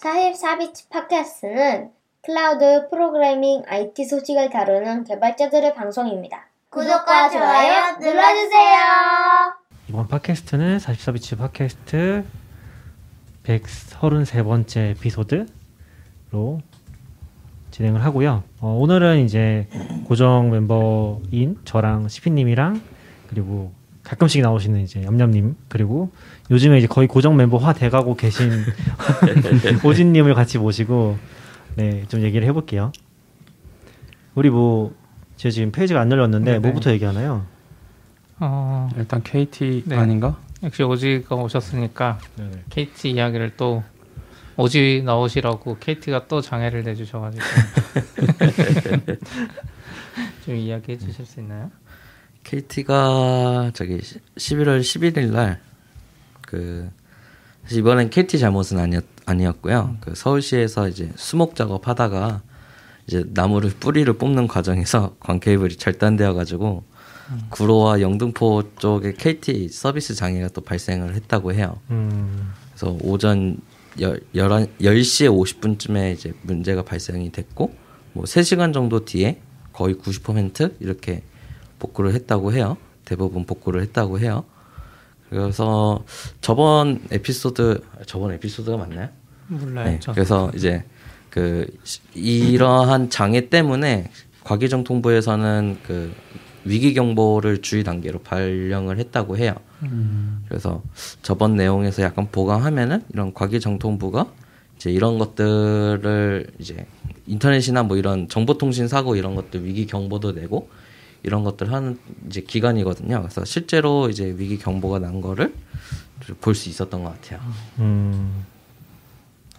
44비치 팟캐스트는 클라우드 프로그래밍 IT 소식을 다루는 개발자들의 방송입니다. 구독과 좋아요 눌러주세요. 이번 팟캐스트는 44비치 팟캐스트 133번째 에피소드로 진행을 하고요. 어, 오늘은 이제 고정 멤버인 저랑 시피님이랑 그리고 가끔씩 나오시는 이제 염염님 그리고 요즘에 이제 거의 고정 멤버화 돼가고 계신 오진님을 같이 모시고 네 좀 얘기를 해볼게요. 우리 뭐 제가 지금 페이지가 안 열렸는데 네네. 뭐부터 얘기하나요? 어, 일단 KT 네. 아닌가? 역시 오지가 오셨으니까 네. KT 이야기를 또 오지 나오시라고 KT가 또 장애를 내주셔가지고 좀 이야기해 주실 수 있나요? KT가 저기 11월 11일 날 그 사실 이번엔 KT 잘못은 아니었 아니었고요. 그 서울시에서 이제 수목 작업하다가 이제 나무를 뿌리를 뽑는 과정에서 광 케이블이 절단되어 가지고 구로와 영등포 쪽에 KT 서비스 장애가 또 발생을 했다고 해요. 음, 그래서 오전 열, 11, 10시에 50분쯤에 이제 문제가 발생이 됐고 뭐 3시간 정도 뒤에 거의 90% 이렇게 복구를 했다고 해요. 대부분 복구를 했다고 해요. 그래서 저번 에피소드 저번 에피소드가 맞나요? 몰라요. 네. 저. 그래서 이제 그 시- 이러한 장애 때문에 과기정통부에서는 그 위기 경보를 주의 단계로 발령을 했다고 해요. 그래서 저번 내용에서 약간 보강하면은 이런 과기정통부가 이제 이런 것들을 이제 인터넷이나 뭐 이런 정보통신 사고 이런 것들 위기 경보도 내고 이런 것들 하는 이제 기관이거든요. 그래서 실제로 이제 위기 경보가 난 거를 볼 수 있었던 것 같아요. 음,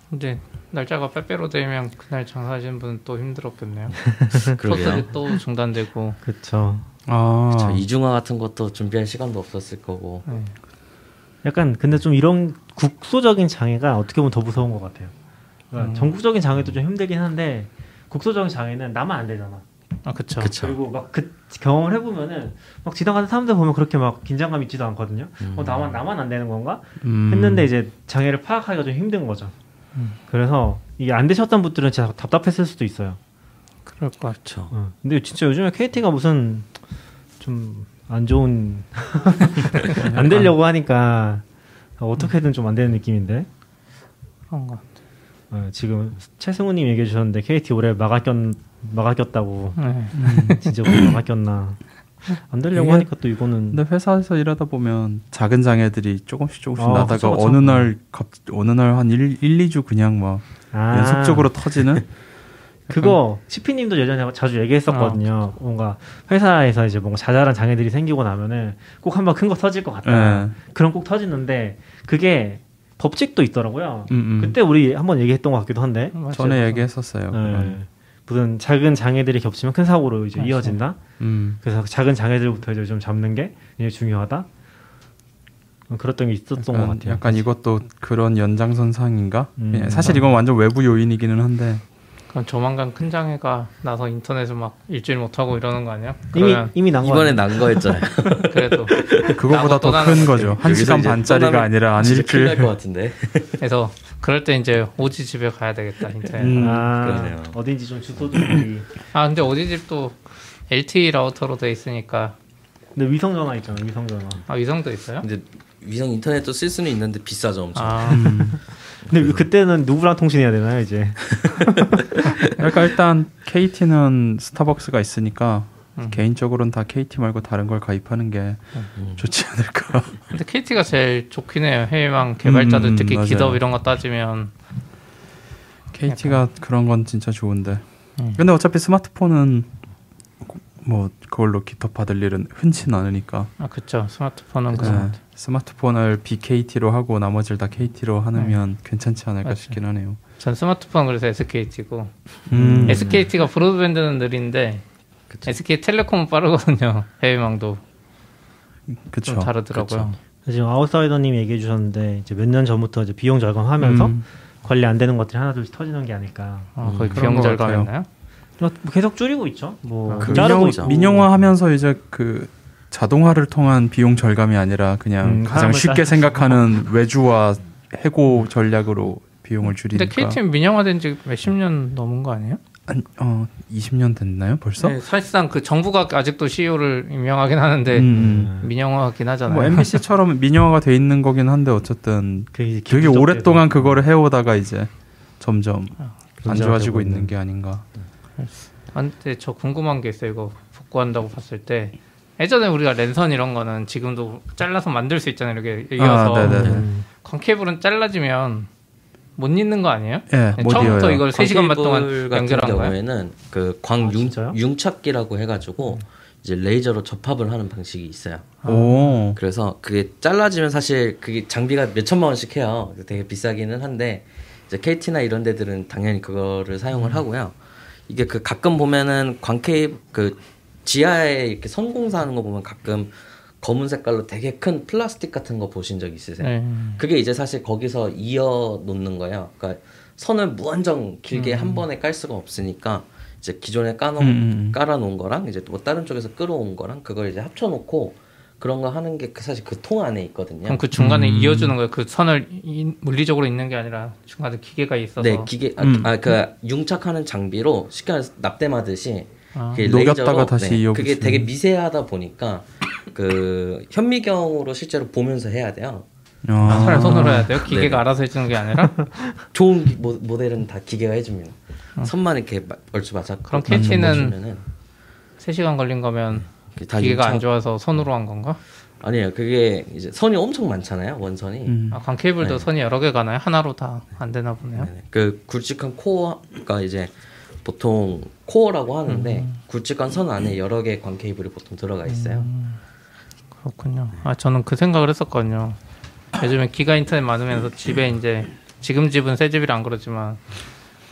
근데 날짜가 빼빼로 되면 그날 장사하시는 분은 또 힘들었겠네요. 그러게요. 또 중단되고 그쵸. 아, 저 이중화 같은 것도 준비할 시간도 없었을 거고. 네. 약간 근데 좀 이런 국소적인 장애가 어떻게 보면 더 무서운 것 같아요. 그러니까 음. 전국적인 장애도 좀 힘들긴 한데 국소적인 장애는 나만 안 되잖아. 아. 그쵸. 그리고 막 그 경험을 해보면은 막 지나가는 사람들 보면 그렇게 막 긴장감 있지도 않거든요. 음. 어 나만 나만 안 되는 건가? 음. 했는데 이제 장애를 파악하기가 좀 힘든 거죠. 그래서 이게 안 되셨던 분들은 진짜 답답했을 수도 있어요. 그럴 것 같죠. 그렇죠. 어. 근데 진짜 요즘에 KT가 무슨 좀 안 좋은 안 되려고 하니까 어떻게든 좀 안 되는 느낌인데 그런 것 같아요. 어, 지금 최승우님 얘기해 주셨는데 KT 올해 막아꼈 막아꼈다고 네. 진짜 올해 막아꼈나 안 되려고 이게- 하니까 또 이거는 근데 회사에서 일하다 보면 작은 장애들이 조금씩 조금씩 아, 나다가 그쵸, 그쵸. 어느 날 갑, 어느 날 한 1, 1, 2주 그냥 막 아, 연속적으로 터지는 그거 시피님도 예전에 자주 얘기했었거든요. 뭔가 회사에서 이제 뭔가 자잘한 장애들이 생기고 나면은 꼭 한번 큰 거 터질 것 같다. 예. 그럼 꼭 터지는데 그게 법칙도 있더라고요. 음, 음. 그때 우리 한번 얘기했던 것 같기도 한데 맞아요. 전에 얘기했었어요. 네. 무슨 작은 장애들이 겹치면 큰 사고로 이제 맞아요. 이어진다. 음. 그래서 작은 장애들부터 이제 좀 잡는 게 굉장히 중요하다. 어, 그랬던 게 있었던 것 약간, 같아요. 약간 이것도 그런 연장선상인가? 음. 예, 사실 이건 완전 외부 요인이기는 한데 그럼 조만간 큰 장애가 나서 인터넷을 막 일주일 못 하고 이러는 거 아니야? 이미 이미 난 거 이번에 난 거였잖아요. 그래도 그거보다 더 큰 거죠. 한 시간 반짜리가 아니라 한 진짜 큰일 날것 일주일. 같은데. 그래서 그럴 때 이제 오지 집에 가야 되겠다 진짜. 음. 아, 그러네요. 어딘지 좀 주소 좀. 아 근데 오지 집도 LTE 라우터로 돼 있으니까 근데 위성 전화 있잖아. 위성 전화. 아 위성도 있어요? 근데 위성 인터넷도 쓸 수는 있는데 비싸죠 엄청. 아 근데 그때는 누구랑 통신해야 되나요, 이제? 그러니까 일단 KT는 스타벅스가 있으니까 음. 개인적으로는 다 KT 말고 다른 걸 가입하는 게 음. 좋지 않을까. 근데 KT가 제일 좋긴 해요. 해외망 개발자들 음, 특히 맞아요. 기업 이런 거 따지면 KT가 그런 건 진짜 좋은데. 음. 근데 어차피 스마트폰은 뭐 그걸로 기톱 받을 일은 흔치 않으니까 아 그쵸 스마트폰은 네, 그런 스마트폰을 BKT로 하고 나머지를 다 KT로 하면 괜찮지 않을까 맞아요. 싶긴 하네요. 전 스마트폰 그래서 SKT고 음. SKT가 브로드밴드는 느린데 SK텔레콤은 빠르거든요. 해외망도 그쵸. 좀 다르더라고요. 지금 아웃사이더님이 얘기해 주셨는데 이제 몇 년 전부터 이제 비용 절감하면서 음. 관리 안 되는 것들이 하나 둘씩 터지는 게 아닐까. 아, 거의 그런 비용 것 절감했나요? 뭐 계속 줄이고 있죠. 뭐 아, 그 민영, 있고. 민영화 하면서 이제 그 자동화를 통한 비용 절감이 아니라 그냥 음, 가장 쉽게 따- 생각하는 외주와 해고 전략으로 비용을 줄이니까. 근데 KT는 민영화된 지 몇십 년 넘은 거 아니에요? 한, 어 20년 됐나요 벌써? 네, 사실상 그 정부가 아직도 CEO를 임명하긴 하는데 음, 음. 민영화긴 하잖아요. 뭐 MBC처럼 민영화가 돼 있는 거긴 한데 어쨌든 되게 기부적 오랫동안 되고. 그거를 해오다가 이제 점점 안 문제가 좋아지고 있는 게 아닌가. 아, 근데 저 궁금한 게 있어요. 이거 복구한다고 봤을 때 예전에 우리가 랜선 이런 거는 지금도 잘라서 만들 수 있잖아요. 이렇게 이어서 아. 음. 광케이블은 잘라지면 못 잇는 거 아니에요? 예, 못 처음부터 이어요. 이걸 3 시간 반 동안 연결한 거예요? 경우에는 그 아, 광융 진짜요? 융착기라고 해가지고 이제 레이저로 접합을 하는 방식이 있어요. 오. 그래서 그게 잘라지면 사실 그게 장비가 몇 천만 원씩 해요. 되게 비싸기는 한데 이제 KT나 이런 데들은 당연히 그거를 사용을 하고요. 이게 그 가끔 보면은 광케이 그 지하에 이렇게 선공사 하는 거 보면 가끔 검은 색깔로 되게 큰 플라스틱 같은 거 보신 적 있으세요? 네. 그게 이제 사실 거기서 이어 놓는 거예요. 그러니까 선을 무한정 길게 한 번에 깔 수가 없으니까 이제 기존에 까놓은 음, 음. 깔아 놓은 거랑 이제 뭐 다른 쪽에서 끌어온 거랑 그걸 이제 합쳐 놓고 그런 거 하는 게그 사실 그 통 안에 있거든요. 그럼 그 중간에 음. 이어주는 거예요. 그 선을 이- 물리적으로 있는 게 아니라 중간에 기계가 있어서 네, 기계 음. 아그 융착하는 장비로 쉽게 말해서 납땜하듯이 아. 녹였다가 다시 네, 이어붙이는. 그게 되게 미세하다 보니까 그 현미경으로 실제로 보면서 해야 돼요. 아, 아, 차라리 손으로 해야 돼요? 기계가 네네. 알아서 해주는 게 아니라? 좋은 기- 모, 모델은 다 기계가 해줍니다. 선만 이렇게 마- 얼추 맞아. 그럼 주면은 3시간 걸린 거면 다 기계가 안 좋아서 손으로 한 건가? 아니에요. 그게 이제 선이 엄청 많잖아요. 원선이. 음. 아, 광 케이블도 네. 선이 여러 개 가나요? 하나로 다 안 되나 보네요. 네네. 그 굵직한 코어가 이제 보통 코어라고 하는데 굵직한 선 안에 여러 개의 광 케이블이 보통 들어가 있어요. 그렇군요. 아 저는 그 생각을 했었거든요. 요즘에 기가 인터넷 많으면서 집에 이제 지금 집은 새 집이라 안 그렇지만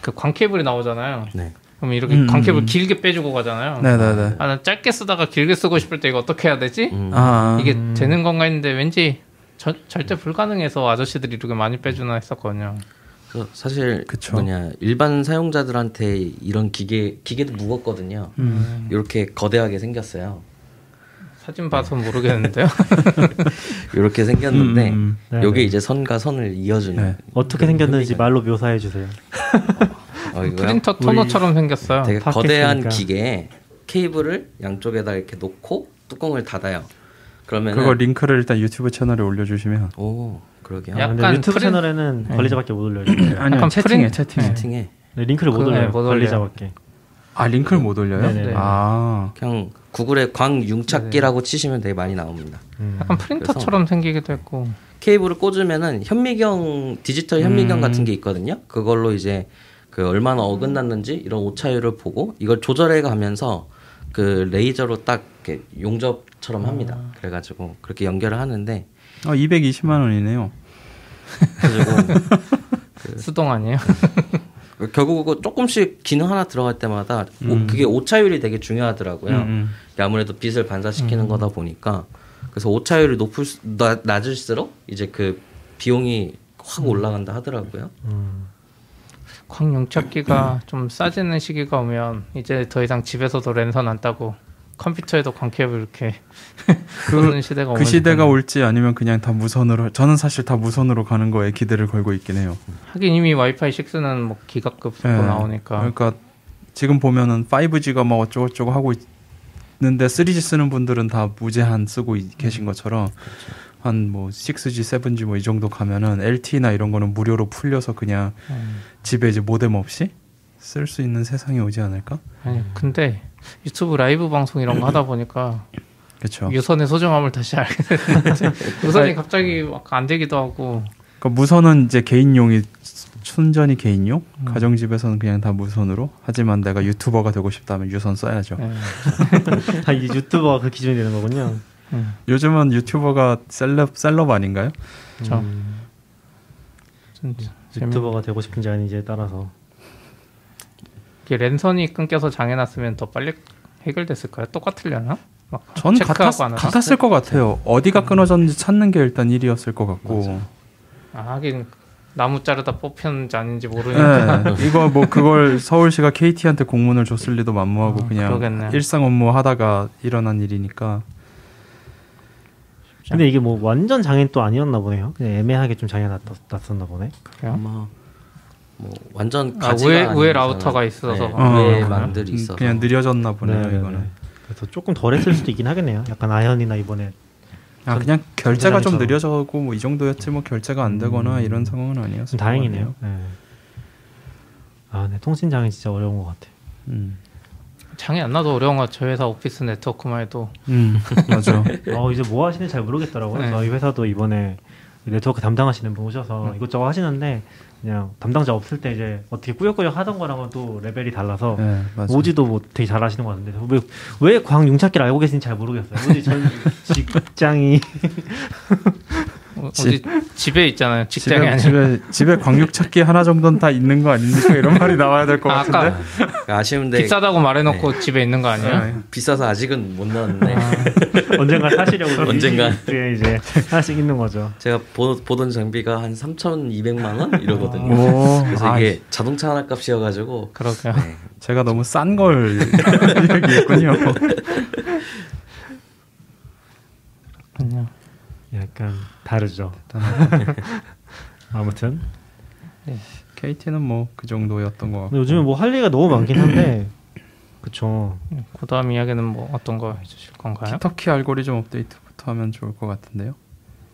그 광 케이블이 나오잖아요. 네. 그럼 이렇게 음, 광케이블 음. 길게 빼주고 가잖아요. 네네네. 아, 난 짧게 쓰다가 길게 쓰고 싶을 때 이거 어떻게 해야 되지? 음. 아, 이게 되는 건가 했는데 왠지 저- 절대 불가능해서 아저씨들이 이렇게 많이 빼주나 했었거든요. 사실 그쵸. 뭐냐 일반 사용자들한테 이런 기계 기계도 무겁거든요. 음. 이렇게 거대하게 생겼어요. 사진 봐서 모르겠는데요. 이렇게 생겼는데 음, 음. 네, 요게 네. 이제 선과 선을 이어주는 네. 어떻게 생겼는지 말로 묘사해 주세요. 어, 이거요? 프린터 토너처럼 생겼어요. 되게. 거대한 기계에 케이블을 양쪽에다 이렇게 놓고 뚜껑을 닫아요. 그러면 그거 링크를 일단 유튜브 채널에 올려주시면 오 그러게요. 아, 근데 약간 유튜브 프린- 채널에는 네. 관리자밖에 못 올려요. 아니요 약간 채팅에 채팅에 네. 채팅에 네, 링크를 못 올려요. 네, 못 올려요. 관리자밖에. 아 링크를 못 올려요? 네네. 아 그냥 구글에 광 융착기라고 치시면 되게 많이 나옵니다. 음. 약간 프린터처럼 생기기도 했고. 케이블을 꽂으면은 현미경 디지털 현미경 음. 같은 게 있거든요. 그걸로 이제 그 얼마나 어긋났는지 이런 오차율을 보고 이걸 조절해 가면서 그 레이저로 딱 이렇게 용접처럼 합니다. 그래가지고 그렇게 연결을 하는데 어, 220만 원이네요. 그래가지고 수동 아니에요? 결국 그거 조금씩 기능 하나 들어갈 때마다 오- 음. 그게 오차율이 되게 중요하더라고요. 음, 음. 아무래도 빛을 반사시키는 거다 보니까 그래서 오차율이 높을 수- 나- 낮을수록 이제 그 비용이 확 올라간다 하더라고요. 음. 광용착기가 좀 싸지는 시기가 오면 이제 더 이상 집에서도 랜선 안 따고 컴퓨터에도 광케이블 이렇게 꽂는 시대가 그 시대가 좋겠네요. 올지 아니면 그냥 다 무선으로 저는 사실 다 무선으로 가는 거에 기대를 걸고 있긴 해요. 하긴 이미 와이파이 6는 뭐 기가급 속도 예. 나오니까 그러니까 지금 보면은 5G가 막 어쩌고저쩌고 하고 있는데 3G 쓰는 분들은 다 무제한 쓰고 이- 계신 것처럼 한뭐 6G, 7G 뭐 이 정도 가면은 LTE나 이런 거는 무료로 풀려서 그냥 음. 집에 이제 모뎀 없이 쓸 수 있는 세상이 오지 않을까? 아니 근데 유튜브 라이브 방송 이런 거 하다 보니까 그렇죠. 유선의 소중함을 다시 알게 됐는데 유선이 갑자기 막 안 되기도 하고 그러니까 무선은 이제 개인용이 순전히 개인용, 음. 가정집에서는 그냥 다 무선으로. 하지만 내가 유튜버가 되고 싶다면 유선 써야죠. 예. 다 이제 유튜버가 그 기준이 되는 거군요. 음. 요즘은 유튜버가 셀럽 셀럽 아닌가요? 그렇죠. 음. 유튜버가 되고 싶은지 아닌지에 따라서. 이게 랜선이 끊겨서 장애났으면 더 빨리 해결됐을까요? 똑같으려나? 막전 같았? 같았을 것 같아요. 어디가 끊어졌는지 찾는 게 일단 일이었을 것 같고. 아, 하긴 나무 자르다 뽑혔는지 아닌지 모르니까 네, 이거 뭐 그걸 서울시가 KT한테 공문을 줬을 리도 만무하고 아, 그냥 그러겠네요. 일상 업무 하다가 일어난 일이니까. 근데 이게 뭐 완전 장애는 또 아니었나 보네요. 그냥 애매하게 좀 장애 났, 났었나 보네. 그래요? 아마 뭐 완전 아, 가지가 우회- 아닌 우회 라우터가 있어서. 네, 어, 우회만들이 음, 있어서 그냥 느려졌나 보네요 네, 네, 이거는. 네. 그래서 조금 덜했을 수도 있긴 하겠네요. 약간 아현이나 이번에 아 그냥 결제가 좀. 느려져고 뭐 이 정도였지 뭐 결제가 안 되거나 이런 상황은 아니었어. 좀 다행이네요. 네. 아, 네. 통신 장애 진짜 어려운 것 같아. 음, 장애 안 나도 어려운 거 저희 회사 오피스 네트워크만 해도 음 맞아. 어, 이제 뭐 하시는지 잘 모르겠더라고요. 네. 저희 회사도 이번에 네트워크 담당하시는 분 오셔서 음. 이것저것 하시는데 그냥 담당자 없을 때 이제 어떻게 꾸역꾸역 하던 거랑은 또 레벨이 달라서 네. 오지도 뭐 되게 잘하시는 것 같은데 왜, 왜 광융찾기를 알고 계신지 잘 모르겠어요. 오지 전 직장이 어, 어디 집에 있잖아요. 직장이 집에, 아니라. 집에 집에 광육 찾기 하나 정도는 다 있는 거 아닙니까? 이런 말이 나와야 될것 아, 같은데. 아까 그러니까 아쉬운데 비싸다고 말해놓고 집에 있는 거 아니에요? 네. 비싸서 아직은 못 넣었네. 언젠가 사시려고 언젠가. 에 이제 하나씩 있는 거죠. 제가 보, 보던 장비가 한 3,200만 원 이러거든요. 오, 그래서 아, 이게 자동차 하나 값이어가지고 그러게요. 네. 제가 너무 싼 걸 얘기했군요. 그렇군요. 약간 다르죠. 아무튼 KT는 뭐 그 정도였던 것 같고. 요즘에 뭐 할 얘기가 너무 많긴 한데 그쵸. 그 다음 이야기는 뭐 어떤 거 해주실 건가요? 터키 알고리즘 업데이트부터 하면 좋을 것 같은데요.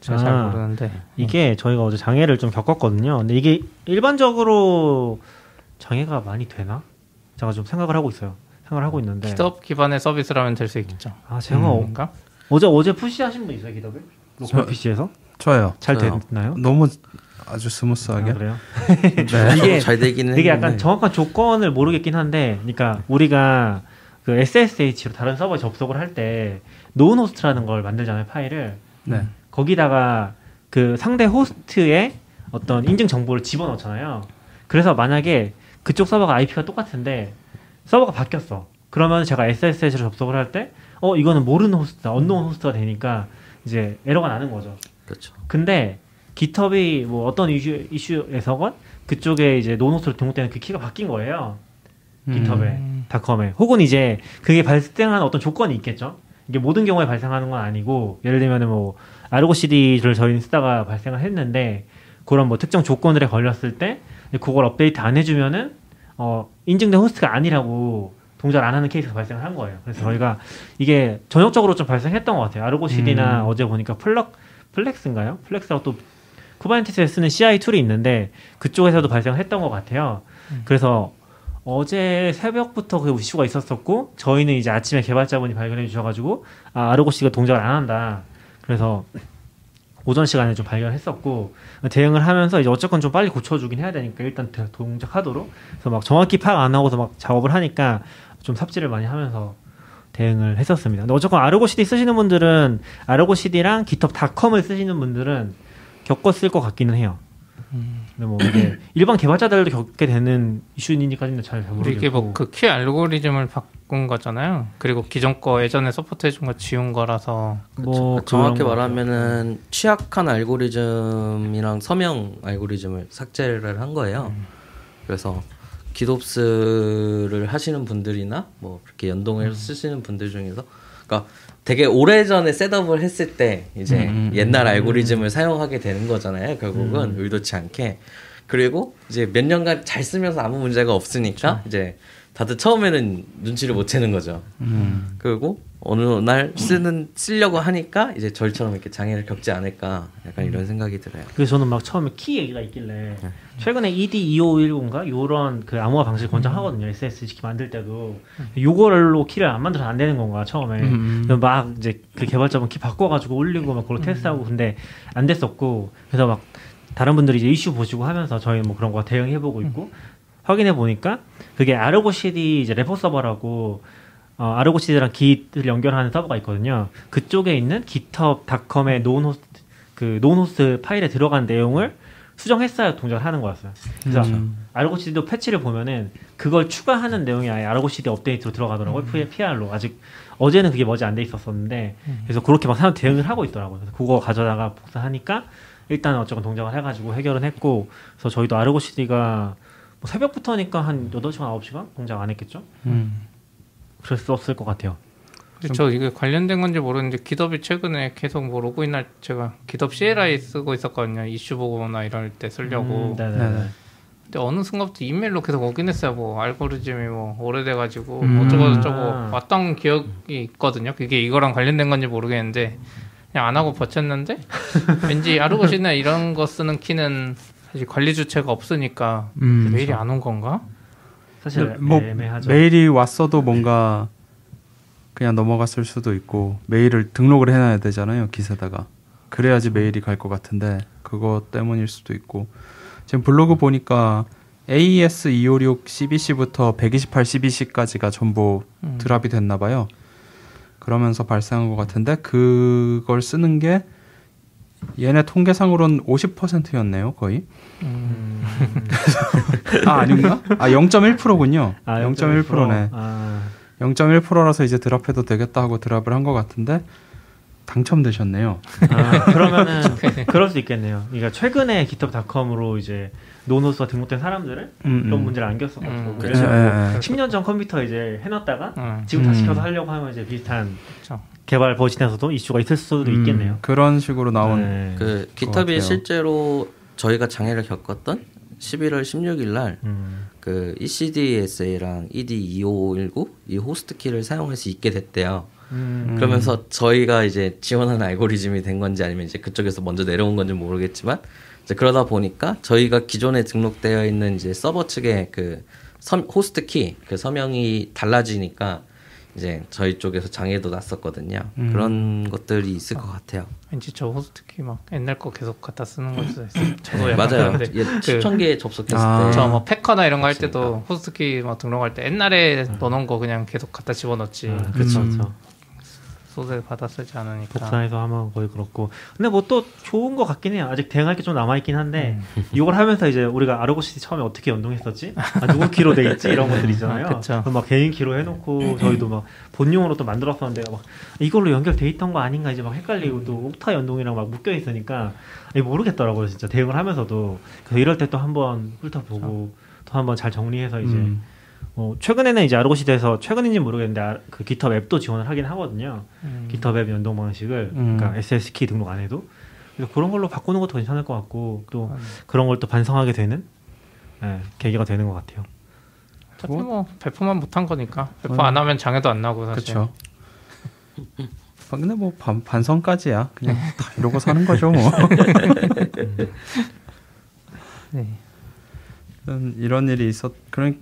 제가 잘 아. 모르는데 이게 저희가 어제 장애를 좀 겪었거든요. 근데 이게 일반적으로 장애가 많이 되나? 제가 좀 생각을 하고 있어요. 생각을 하고 있는데. GitHub 기반의 서비스라면 될 수 있겠죠. 아 제가 어- 뭔가? 어제 어제 push 하신 분 있어요 GitHub을? local 저- PC에서 좋아요. 잘 저요. 됐나요? 너무 아주 아, smooth하게. 그래요? 네. 이게 잘 되기는 이게 했는데 약간 정확한 조건을 모르겠긴 한데, 그러니까 우리가 그 SSH로 다른 서버에 접속을 할 때 known host라는 걸 만들잖아요 파일을. 네. 거기다가 그 상대 호스트의 어떤 인증 정보를 집어넣잖아요. 그래서 만약에 그쪽 서버가 IP가 똑같은데 서버가 바뀌었어. 그러면 제가 SSH로 접속을 할 때, 어 이거는 모르는 호스트다, unknown host가 되니까 이제 에러가 나는 거죠. 그렇죠. 근데 GitHub이 뭐 어떤 이슈, 이슈에서건 그쪽에 이제 노노스로 등록되는 그 키가 바뀐 거예요. GitHub에, 음. 닷컴에. 혹은 이제 그게 발생하는 어떤 조건이 있겠죠. 이게 모든 경우에 발생하는 건 아니고 예를 들면은 뭐 Argo CD를 저희는 쓰다가 발생을 했는데 그런 뭐 특정 조건들에 걸렸을 때 그걸 업데이트 안 해주면은 어 인증된 호스트가 아니라고 동작을 안 하는 케이스가 발생을 한 거예요. 그래서 저희가 이게 전역적으로 좀 발생했던 것 같아요. Argo CD나 음. 어제 보니까 Flux Flux인가요? Flux라고 또 Kubernetes에 쓰는 CI 툴이 있는데 그쪽에서도 발생을 했던 것 같아요. 그래서 어제 새벽부터 그 이슈가 있었었고 저희는 이제 아침에 개발자분이 발견해 주셔가지고 아 Argo CD가 동작을 안 한다. 그래서 오전 시간에 좀 발견했었고 대응을 하면서 이제 어쨌건 좀 빨리 고쳐주긴 해야 되니까 일단 대- 동작하도록 그래서 막 정확히 파악 안 하고서 막 작업을 하니까 좀 삽질을 많이 하면서 대응을 했었습니다. 근데 어쨌건 Argo CD 쓰시는 분들은 아르고 CD랑 깃허브닷컴을 쓰시는 분들은 겪었을 것 같기는 해요. 근데 뭐 이게 일반 개발자들도 겪게 되는 이슈인지까지는 잘 모르겠고 이게 뭐 그 키 알고리즘을 바꾼 거잖아요. 그리고 기존 거 예전에 support 해준 거 지운 거라서 뭐 정확히 말하면은 취약한 알고리즘이랑 서명 알고리즘을 삭제를 한 거예요. 그래서 기덥스를 하시는 분들이나 뭐 이렇게 연동해서 쓰시는 분들 중에서 그러니까 되게 오래전에 셋업을 했을 때 이제 음, 음, 옛날 알고리즘을 사용하게 되는 거잖아요. 결국은 의도치 않게. 그리고 이제 몇 년간 잘 쓰면서 아무 문제가 없으니까 이제 다들 처음에는 눈치를 못 채는 거죠. 음. 그리고 어느 날 쓰는 쓰려고 하니까 이제 저희처럼 이렇게 장애를 겪지 않을까 약간 이런 생각이 들어요. 그래서 저는 막 처음에 키 얘기가 있길래 네. 최근에 E ED25519인가 요런 그 암호화 방식을 권장하거든요. SSH 키 만들 때도 요걸로 키를 안 만들어서 안 되는 건가 처음에 음. 막 이제 그 개발자분 키 바꿔가지고 올리고 막 그걸 테스트하고 근데 안 됐었고 그래서 막 다른 분들이 이제 이슈 보시고 하면서 저희 뭐 그런 거 대응해보고 있고 확인해 보니까 그게 Argo CD 이제 repo 서버라고 어, Argo CD랑 Git을 연결하는 서버가 있거든요. 그쪽에 있는 GitHub.com의 known host 그 known host 파일에 들어간 내용을 수정했어야 동작을 하는 거였어요. 그래서 음. Argo CD도 패치를 보면은 그걸 추가하는 내용이 아예 Argo CD 업데이트로 들어가더라고요. PR로 아직 어제는 그게 머지 안 돼 있었었는데 그래서 그렇게 막 사람 대응을 하고 있더라고요. 그래서 그거 가져다가 복사하니까 일단 어쨌건 동작을 해가지고 해결은 했고 그래서 저희도 Argo CD가 뭐 새벽부터니까 한 8시간 9시간 동작 안 했겠죠? 음. 그랬었을 것 같아요. 저 이게 관련된 건지 모르는데 기덥이 최근에 계속 뭐 로그인 할 제가 기덥 CLI 쓰고 있었거든요. 이슈 보거나 이럴 때 쓰려고. 음, 네네. 네네. 근데 어느 순간부터 이메일로 계속 오긴 했어요. 뭐 알고리즘이 뭐 오래돼가지고 음. 어쩌고 저쩌고 아. 왔던 기억이 있거든요. 그게 이거랑 관련된 건지 모르겠는데 그냥 안 하고 버텼는데 왠지 아르고시나 이런 거 쓰는 키는 사실 관리 주체가 없으니까 음. 메일이 안 온 건가? 사실 뭐 애매하죠. 메일이 왔어도 뭔가 그냥 넘어갔을 수도 있고 메일을 등록을 해놔야 되잖아요 기세다가 그래야지 메일이 갈 것 같은데 그거 때문일 수도 있고 지금 블로그 보니까 AES 256 CBC부터 128 CBC까지가 전부 음. 드랍이 됐나 봐요. 그러면서 발생한 것 같은데 그걸 쓰는 게 얘네 통계상으로는 50%였네요 거의. 음. 아 아닌가? 아 0.1%군요. 아, 0.1%네. 아, 0.1%라서 이제 드랍해도 되겠다 하고 드랍을 한 것 같은데 당첨되셨네요. 아, 그러면은 그럴 수 있겠네요. 그러니까 최근에 GitHub.com으로 이제 노노스가 등록된 사람들은 음, 이런 음. 문제를 안 겪었고 음, 그래서 예, 예, 예. 10년 전 컴퓨터 이제 해놨다가 음. 지금 다시 음. 켜서 하려고 하면 이제 비슷한 그쵸. 개발 버진에서도 이슈가 있을 수도 있겠네요. 음, 그런 식으로 나온 네. 그. 기탑이 실제로 저희가 장애를 겪었던 11월 16일 날 음. 그 ECDSA랑 ED2519 이 호스트 키를 사용할 수 있게 됐대요. 음. 그러면서 저희가 이제 지원하는 알고리즘이 된 건지 아니면 이제 그쪽에서 먼저 내려온 건지 모르겠지만 이제 그러다 보니까 저희가 기존에 등록되어 있는 이제 서버 측의 그 섬, 호스트 키 그 서명이 달라지니까 이제 저희 쪽에서 장애도 났었거든요. 음. 그런 것들이 있을 것 같아요. 왠지 저 호스트키 막 옛날 거 계속 갖다 쓰는 걸 수도 있어요. 저도 약간 맞아요. 예, 수천 개 접속했을 아. 때 저 뭐 Packer나 이런 거 할? 때도 호스트키 막 등록할 때 옛날에 넣어놓은 거 그냥 계속 갖다 집어넣지. 음. 그렇죠. 소스를 받아 쓰지 않으니까. 복사해서 하면 거의 그렇고. 근데 뭐 또 좋은 것 같긴 해요. 아직 대응할 게 좀 남아있긴 한데 음. 이걸 하면서 이제 우리가 Argo CD 처음에 어떻게 연동했었지? 아, 누구 키로 돼 있지? 이런 것들 있잖아요. 아, 막 개인 키로 해놓고 저희도 막 본용으로 또 만들었었는데 막 이걸로 연결돼 있던 거 아닌가 이제 막 헷갈리고 또 옥타 연동이랑 막 묶여 있으니까 모르겠더라고요 진짜. 대응을 하면서도. 그래서 이럴 때 또 한번 훑어보고 또 한번 잘 정리해서 이제 음. 어, 최근에는 이제 아르고시대에서 최근인지 는 모르겠는데 아, 그 GitHub 앱도 지원을 하긴 하거든요. 음. GitHub 앱 연동 방식을 음. 그러니까 SS 키 등록 안 해도 그래서 그런 걸로 바꾸는 것도 괜찮을 것 같고 또 음. 그런 걸 또 반성하게 되는 예, 계기가 되는 것 같아요. 어차피 뭐 배포만 못한 거니까 배포 어. 안 하면 장애도 안 나고 사실 그렇죠. 근데 뭐 반, 반성까지야 그냥 다 이러고 사는 거죠 뭐. 네. 이런- 이런 일이 있었. 그런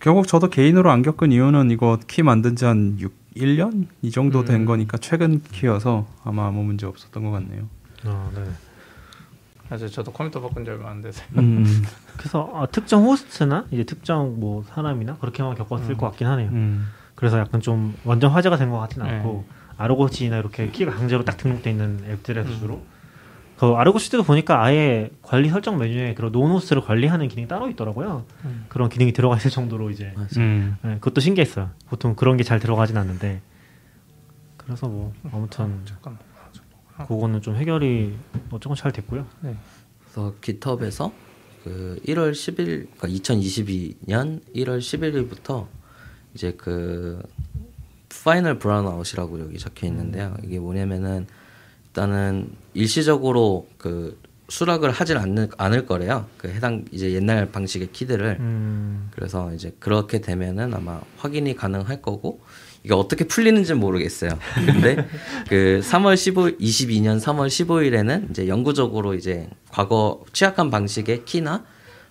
결국 저도 개인으로 안 겪은 이유는 이거 키 만든 지 한 6, 1년 이 정도 된 음. 거니까 최근 키여서 아마 아무 문제 없었던 것 같네요. 어, 네. 사실 저도 컴퓨터 바꾼 지 얼마 안 돼서 음, 그래서 아, 특정 호스트나 이제 특정 뭐 사람이나 그렇게만 겪었을 음. 것 같긴 하네요. 음. 그래서 약간 좀 완전 화제가 된 것 같진 네. 않고 아르고시나 이렇게 키가 강제로 딱 등록돼 있는 앱들에서 음. 주로 그 아르고시도 보니까 아예 관리 설정 메뉴에 그런 노노스를 관리하는 기능이 따로 있더라고요. 음. 그런 기능이 들어가 있을 정도로 이제 음. 네, 그것도 신기했어요. 보통 그런 게 잘 들어가진 않는데 그래서 뭐 아무튼 잠깐 그거는 좀 해결이 뭐 조금 잘 됐고요. 네. 그래서 GitHub에서 그 1월 10일, 그러니까 2022년 1월 11일부터 이제 그 final brownout이라고 여기 적혀 있는데요. 이게 뭐냐면은 일단은 일시적으로 그 수락을 하질 않는, 않을 거래요. 그 해당 이제 옛날 방식의 키들을. 음, 그래서 이제 그렇게 되면은 아마 확인이 가능할 거고 이게 어떻게 풀리는지 는 모르겠어요. 근데 그 3월 15 22년 3월 15일에는 이제 영구적으로 이제 과거 취약한 방식의 키나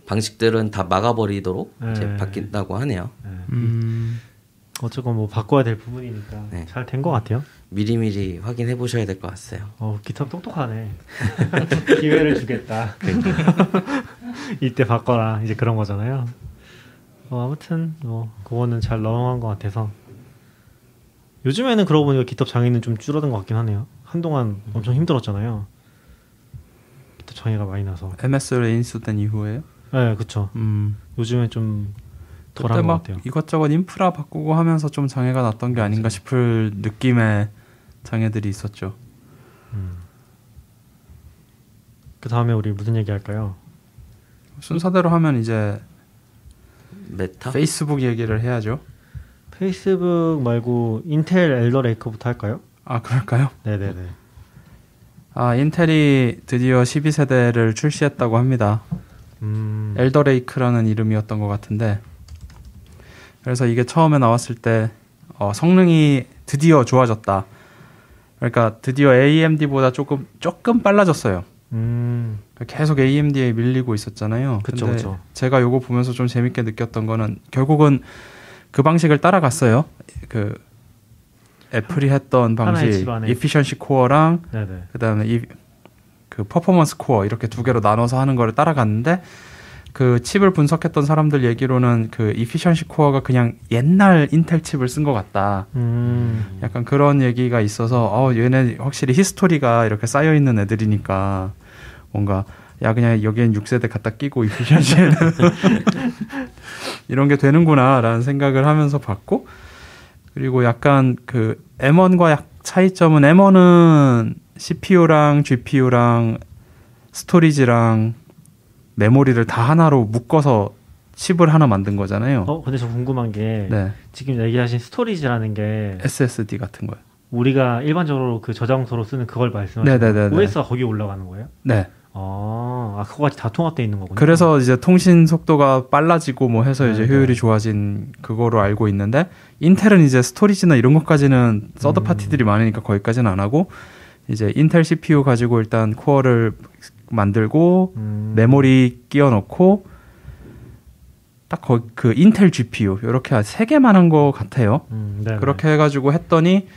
방식들은 다 막아버리도록 이제 네. 바뀐다고 하네요. 네. 음. 어쨌건 뭐 바꿔야 될 부분이니까 네. 잘된 것 같아요. 미리미리 확인해 보셔야 될 것 같아요. 어, 기탑 똑똑하네. 기회를 주겠다. 이때 바꿔라. 이제 그런 거잖아요. 어, 아무튼 뭐 그거는 잘 넘어간 것 같아서 요즘에는 그러고 보니까 기탑 장애는 좀 줄어든 것 같긴 하네요. 한동안 엄청 힘들었잖아요. 기탑 장애가 많이 나서. MS를 인수된 이후에요. 네, 그쵸. 음. 요즘에 좀 그때 덜한 것막 같아요. 이것저것 인프라 바꾸고 하면서 좀 장애가 났던 게 아닌가 싶을 느낌의 장애들이 있었죠. 그 다음에 우리 무슨 얘기 할까요? 순서대로 하면 이제 메타? 페이스북 얘기를 해야죠. 페이스북 말고 인텔 Alder Lake부터 할까요? 아 그럴까요? 네네네. 아 인텔이 드디어 12세대를 출시했다고 합니다. 음. Alder Lake라는 이름이었던 것 같은데 그래서 이게 처음에 나왔을 때 어, 성능이 드디어 좋아졌다. 그러니까 드디어 AMD보다 조금 조금 빨라졌어요. 음. 계속 AMD에 밀리고 있었잖아요. 그쵸, 근데 그쵸. 제가 요거 보면서 좀 재밌게 느꼈던 거는 결국은 그 방식을 따라갔어요. 그 애플이 했던 방식. efficiency core랑 네네. 그다음에 이 그 performance core 이렇게 두 개로 나눠서 하는 거를 따라갔는데 그 칩을 분석했던 사람들 얘기로는 그 efficiency core가 그냥 옛날 인텔 칩을 쓴 것 같다. 음. 약간 그런 얘기가 있어서 어 얘네 확실히 history가 이렇게 쌓여 있는 애들이니까 뭔가 야 그냥 여기엔 6세대 갖다 끼고 efficiency에는 이런 게 되는구나라는 생각을 하면서 봤고 그리고 약간 그 M1과 약 차이점은 M1은 CPU랑 GPU랑 storage랑 메모리를 다 하나로 묶어서 칩을 하나 만든 거잖아요. 어 근데 저 궁금한 게 네, 지금 얘기하신 storage라는 게 SSD 같은 거요. 우리가 일반적으로 그 저장소로 쓰는 그걸 말씀하시는 네네네네. 거예요? OS가 거기 올라가는 거예요? 네. 아, 아 그거까지 다 통합되어 있는 거군요. 그래서 이제 통신 속도가 빨라지고 뭐 해서 이제 네, 효율이 네. 좋아진 그거로 알고 있는데 인텔은 이제 storage나 이런 것까지는 third 음. party들이 많으니까 거기까지는 안 하고 이제 인텔 CPU 가지고 일단 코어를 만들고 음. 메모리 끼워 넣고 딱 그 인텔 GPU 이렇게 세 개만 한 것 같아요. 음. 그렇게 해가지고 했더니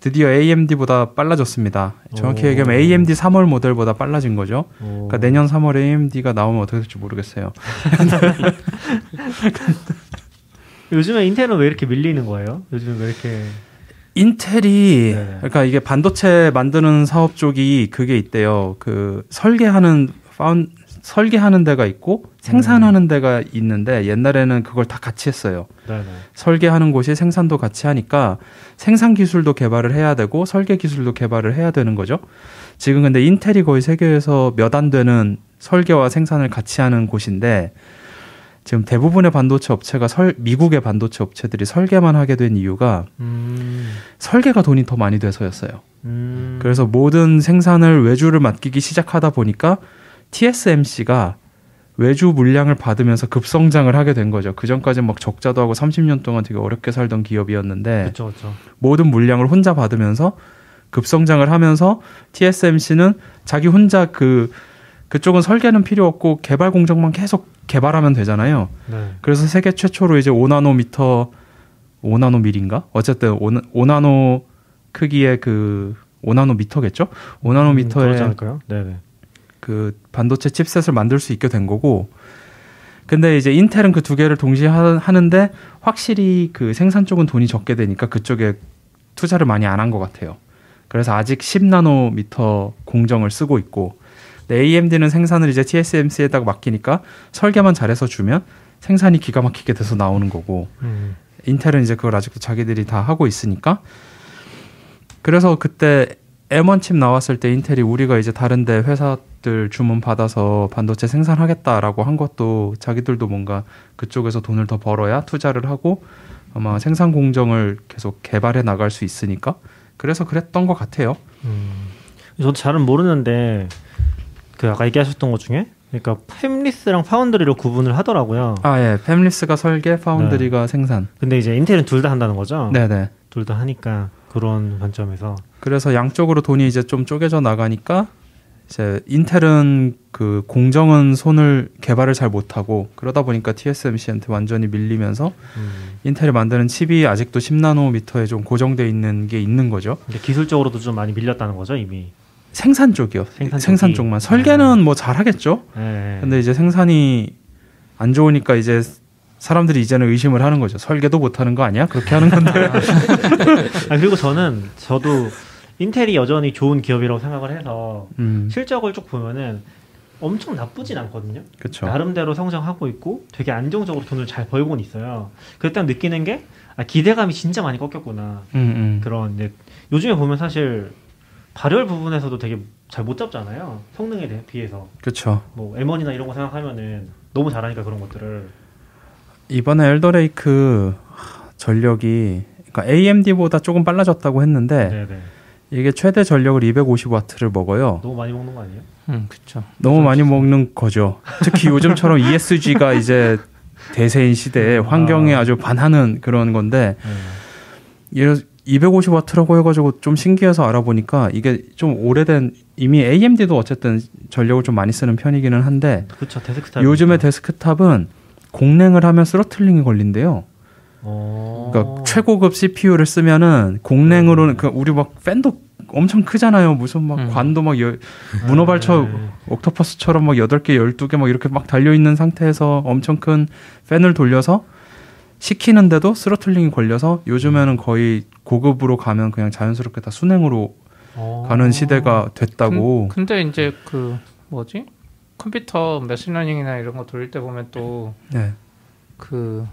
드디어 AMD보다 빨라졌습니다. 정확히 오. 얘기하면 AMD 3월 모델보다 빨라진 거죠. 오. 그러니까 내년 3월에 AMD가 나오면 어떻게 될지 모르겠어요. 요즘에 인텔은 왜 이렇게 밀리는 거예요? 요즘 왜 이렇게 인텔이 네. 그러니까 이게 반도체 만드는 사업 쪽이 그게 있대요. 그 설계하는 파운 설계하는 데가 있고 생산하는 데가 있는데 옛날에는 그걸 다 같이 했어요. 네네. 설계하는 곳이 생산도 같이 하니까 생산 기술도 개발을 해야 되고 설계 기술도 개발을 해야 되는 거죠. 지금 근데 인텔이 거의 세계에서 몇 안 되는 설계와 생산을 같이 하는 곳인데 지금 대부분의 반도체 업체가 설, 미국의 반도체 업체들이 설계만 하게 된 이유가 음. 설계가 돈이 더 많이 돼서였어요. 음. 그래서 모든 생산을 외주를 맡기기 시작하다 보니까 TSMC가 외주 물량을 받으면서 급성장을 하게 된 거죠. 그 전까지 막 적자도 하고 30년 동안 되게 어렵게 살던 기업이었는데 그렇죠, 그렇죠. 모든 물량을 혼자 받으면서 급성장을 하면서 TSMC는 자기 혼자 그 그쪽은 설계는 필요 없고 개발 공정만 계속 개발하면 되잖아요. 네. 그래서 세계 최초로 이제 5나노미터 5나노밀인가? 어쨌든 5, 5나노 크기의 그 5나노미터겠죠? 음, 그러지 5나노미터의 않을까요? 네네. 그 반도체 칩셋을 만들 수 있게 된 거고 근데 이제 인텔은 그 두 개를 동시에 하, 하는데 확실히 그 생산 쪽은 돈이 적게 되니까 그쪽에 투자를 많이 안 한 것 같아요. 그래서 아직 10나노미터 공정을 쓰고 있고 AMD는 생산을 이제 TSMC에다가 맡기니까 설계만 잘해서 주면 생산이 기가 막히게 돼서 나오는 거고 음. 인텔은 이제 그걸 아직도 자기들이 다 하고 있으니까 그래서 그때 M1 칩 나왔을 때 인텔이 우리가 이제 다른데 회사들 주문 받아서 반도체 생산하겠다라고 한 것도 자기들도 뭔가 그쪽에서 돈을 더 벌어야 투자를 하고 아마 생산 공정을 계속 개발해 나갈 수 있으니까 그래서 그랬던 것 같아요. 음. 저도 잘은 모르는데 그 아까 얘기하셨던 것 중에 그러니까 팹리스랑 파운드리로 구분을 하더라고요. 아 예, 팹리스가 설계, 파운드리가 생산. 근데 이제 인텔은 둘 다 한다는 거죠. 네네. 둘 다 하니까 그런 관점에서 그래서 양쪽으로 돈이 이제 좀 쪼개져 나가니까 이제 인텔은 그 공정은 손을 개발을 잘 못하고 그러다 보니까 TSMC한테 완전히 밀리면서 음. 인텔이 만드는 칩이 아직도 10나노미터에 좀 고정돼 있는 게 있는 거죠. 근데 기술적으로도 좀 많이 밀렸다는 거죠 이미. 생산 쪽이요. 생산 생산. 쪽만. 설계는 뭐 잘하겠죠. 네. 근데 이제 생산이 안 좋으니까 이제 사람들이 이제는 의심을 하는 거죠. 설계도 못하는 거 아니야? 그렇게 하는 건데. 아 그리고 저는 저도 인텔이 여전히 좋은 기업이라고 생각을 해서 음, 실적을 쭉 보면은 엄청 나쁘진 않거든요. 그렇죠. 나름대로 성장하고 있고 되게 안정적으로 돈을 잘 벌고는 있어요. 그때 느끼는 게 아, 기대감이 진짜 많이 꺾였구나. 음, 음. 그런 이제 요즘에 보면 사실 발열 부분에서도 되게 잘 못 잡잖아요. 성능에 대해 비해서 그렇죠. 뭐 M1이나 이런 거 생각하면은 너무 잘하니까 그런 것들을 이번에 엘더레이크 전력이 그러니까 AMD보다 조금 빨라졌다고 했는데 네네 이게 최대 전력을 250와트를 먹어요. 너무 많이 먹는 거 아니에요? 음, 그렇죠. 너무 많이 먹는 거죠. 특히 요즘처럼 ESG가 이제 대세인 시대에 환경에 아 주 반하는 그런 건데 예를 250와트라고 해가지고 좀 신기해서 알아보니까 이게 좀 오래된 이미 AMD도 어쨌든 전력을 좀 많이 쓰는 편이기는 한데 그렇죠. 데스크탑. 요즘의 데스크탑은 공랭을 하면 throttling이 걸린대요. 어. 그러니까 최고급 CPU를 쓰면은 공랭으로는 그 우리 막 팬도 엄청 크잖아요. 무슨 막 음. 관도 막 여, 문어발처 octopus처럼 막 8개, 12개 막 이렇게 막 달려 있는 상태에서 엄청 큰 팬을 돌려서 시키는데도 throttling이 걸려서 요즘에는 거의 고급으로 가면 그냥 자연스럽게 다 수랭으로 어. 가는 시대가 됐다고. 근, 데 이제 그 뭐지? 컴퓨터 machine learning이나 이런 거 돌릴 때 보면 또 네. 그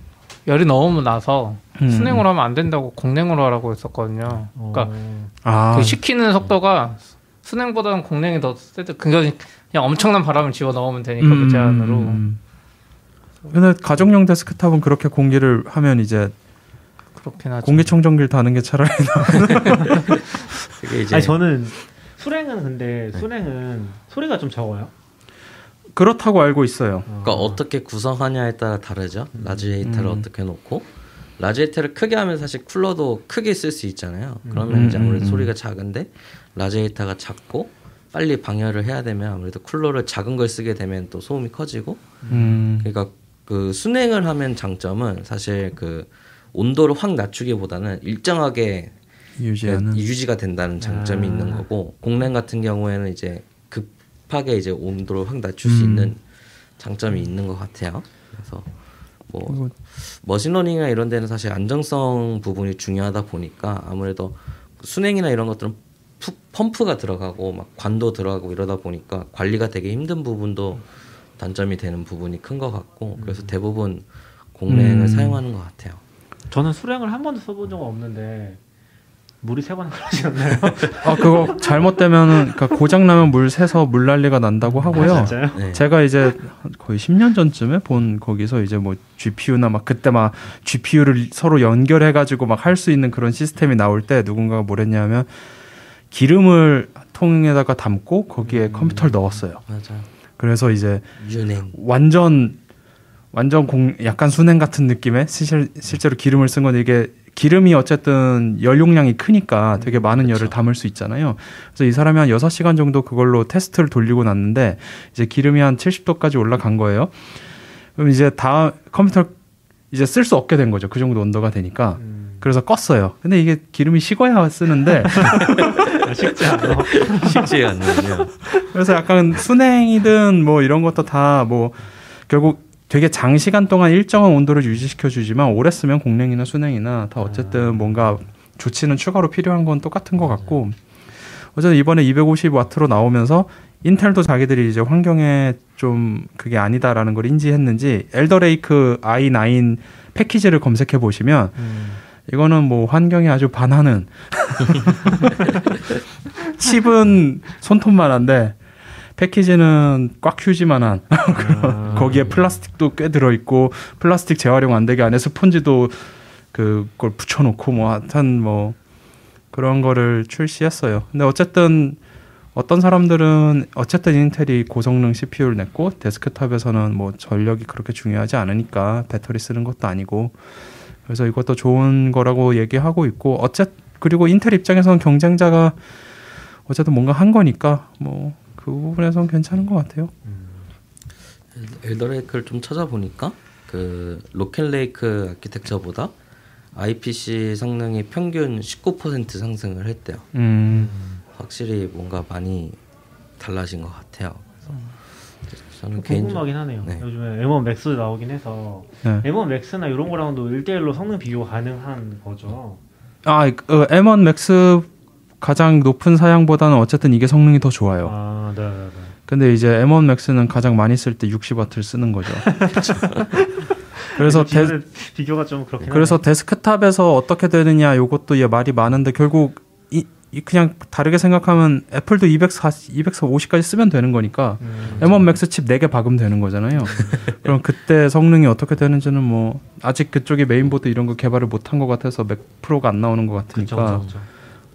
열이 너무 나서 음. 수랭으로 하면 안 된다고 공냉으로 하라고 했었거든요. 어. 그러니까 아, 그 식히는 속도가 수랭보다는 공냉이 더 세대. 그냥 그냥 엄청난 바람을 집어 넣으면 되니까 그 제한으로. 음. 근데 가정용 데스크탑은 그렇게 공랭을 하면 이제. 공기청정기를 다는 게 차라리 아니 저는 수랭은 근데 수랭은 소리가 좀 적어요. 그렇다고 알고 있어요. 그러니까 어떻게 구성하냐에 따라 다르죠. 라디에이터를 음. 어떻게 놓고 라디에이터를 크게 하면 사실 쿨러도 크게 쓸 수 있잖아요. 그러면 음, 이제 아무래도 음, 음. 소리가 작은데 라디에이터가 작고 빨리 방열을 해야 되면 아무래도 쿨러를 작은 걸 쓰게 되면 또 소음이 커지고 음. 그러니까 그 수랭을 하면 장점은 사실 그 온도를 확 낮추기보다는 일정하게 유지하는. 유지가 된다는 장점이 아. 있는 거고 공랭 같은 경우에는 이제 급하게 이제 온도를 확 낮출 수 음. 있는 장점이 있는 것 같아요. 그래서 뭐 machine learning이나 이런 데는 사실 안정성 부분이 중요하다 보니까 아무래도 수랭이나 이런 것들은 푸- 펌프가 들어가고 막 관도 들어가고 이러다 보니까 관리가 되게 힘든 부분도 단점이 되는 부분이 큰 것 같고 그래서 대부분 공랭을 음. 사용하는 것 같아요. 저는 수랭을 한 번도 써본 적은 없는데 물이 세번 그러지 않나요? 아 그거 잘못되면은 그러니까 고장 나면 물 새서 물 난리가 난다고 하고요. 아, 진짜요? 네. 제가 이제 거의 10년 전쯤에 본 거기서 이제 뭐 GPU나 막 그때 막 GPU를 서로 연결해 가지고 막 할 수 있는 그런 시스템이 나올 때 누군가가 뭐랬냐면 기름을 통에다가 담고 거기에 컴퓨터를 넣었어요. 맞아요. 그래서 이제 윤행. 완전 완전 공 약간 순행 같은 느낌의 실실, 실제로 기름을 쓴 건데 이게 기름이 어쨌든 연용량이 크니까 되게 많은 열을 담을 수 있잖아요. 그래서 이 사람이 한 6시간 정도 그걸로 테스트를 돌리고 났는데 이제 기름이 한 70도까지 올라간 거예요. 그럼 이제 다 컴퓨터 이제 쓸 수 없게 된 거죠. 그 정도 온도가 되니까. 음, 그래서 껐어요. 근데 이게 기름이 식어야 쓰는데 쉽지 않아. 쉽지 않는요. 그래서 약간 순행이든 뭐 이런 것도 다 뭐 결국 되게 장시간 동안 일정한 온도를 유지시켜 주지만 오래 쓰면 공랭이나 순행이나 다 어쨌든 뭔가 조치는 추가로 필요한 건 똑같은 것 같고 어쨌든 이번에 250 와트로 나오면서 인텔도 자기들이 이제 환경에 좀 그게 아니다라는 걸 인지했는지 엘더레이크 i9 패키지를 검색해 보시면 음. 이거는 뭐 환경에 아주 반하는 칩은 손톱만 한데 패키지는 꽉 휴지만한 아. 거기에 플라스틱도 꽤 들어 있고 플라스틱 재활용 안 되게 안에 스펀지도 그걸 붙여놓고 뭐 하여튼 뭐 그런 거를 출시했어요. 근데 어쨌든 어떤 사람들은 어쨌든 인텔이 고성능 CPU를 냈고 데스크탑에서는 뭐 전력이 그렇게 중요하지 않으니까 배터리 쓰는 것도 아니고 그래서 이것도 좋은 거라고 얘기하고 있고 어쨌 그리고 인텔 입장에서는 경쟁자가 어쨌든 뭔가 한 거니까 뭐 그 부분에서는 괜찮은 것 같아요. 엘더레이크를 좀 찾아보니까 그 로켓레이크 아키텍처보다 IPC 성능이 평균 19% 상승을 했대요. 음. 확실히 뭔가 많이 달라진 것 같아요. 저는 궁금하긴 하네요. 네. 요즘에 M1 맥스 나오긴 해서 네. M1 맥스나 이런 거랑도 1대1로 성능 비교 가능한 거죠. 아, 그 M1 맥스 가장 높은 사양보다는 어쨌든 이게 성능이 더 좋아요. 아, 네, 네, 네. 근데 이제 M1 맥스는 가장 많이 쓸 때 60와트를 쓰는 거죠. 그래서 데, 비교가 좀 그렇긴 그래서 하네. 데스크탑에서 어떻게 되느냐 요것도 얘 말이 많은데 결국 그냥 다르게 생각하면 애플도 240, 250까지 쓰면 되는 거니까 음. M1 맥스 칩 4개 박으면 되는 거잖아요. 그럼 그때 성능이 어떻게 되는지는 뭐 아직 그쪽이 메인보드 이런 거 개발을 못한 것 같아서 맥 프로가 안 나오는 것 그쵸, 같으니까 그쵸, 그쵸.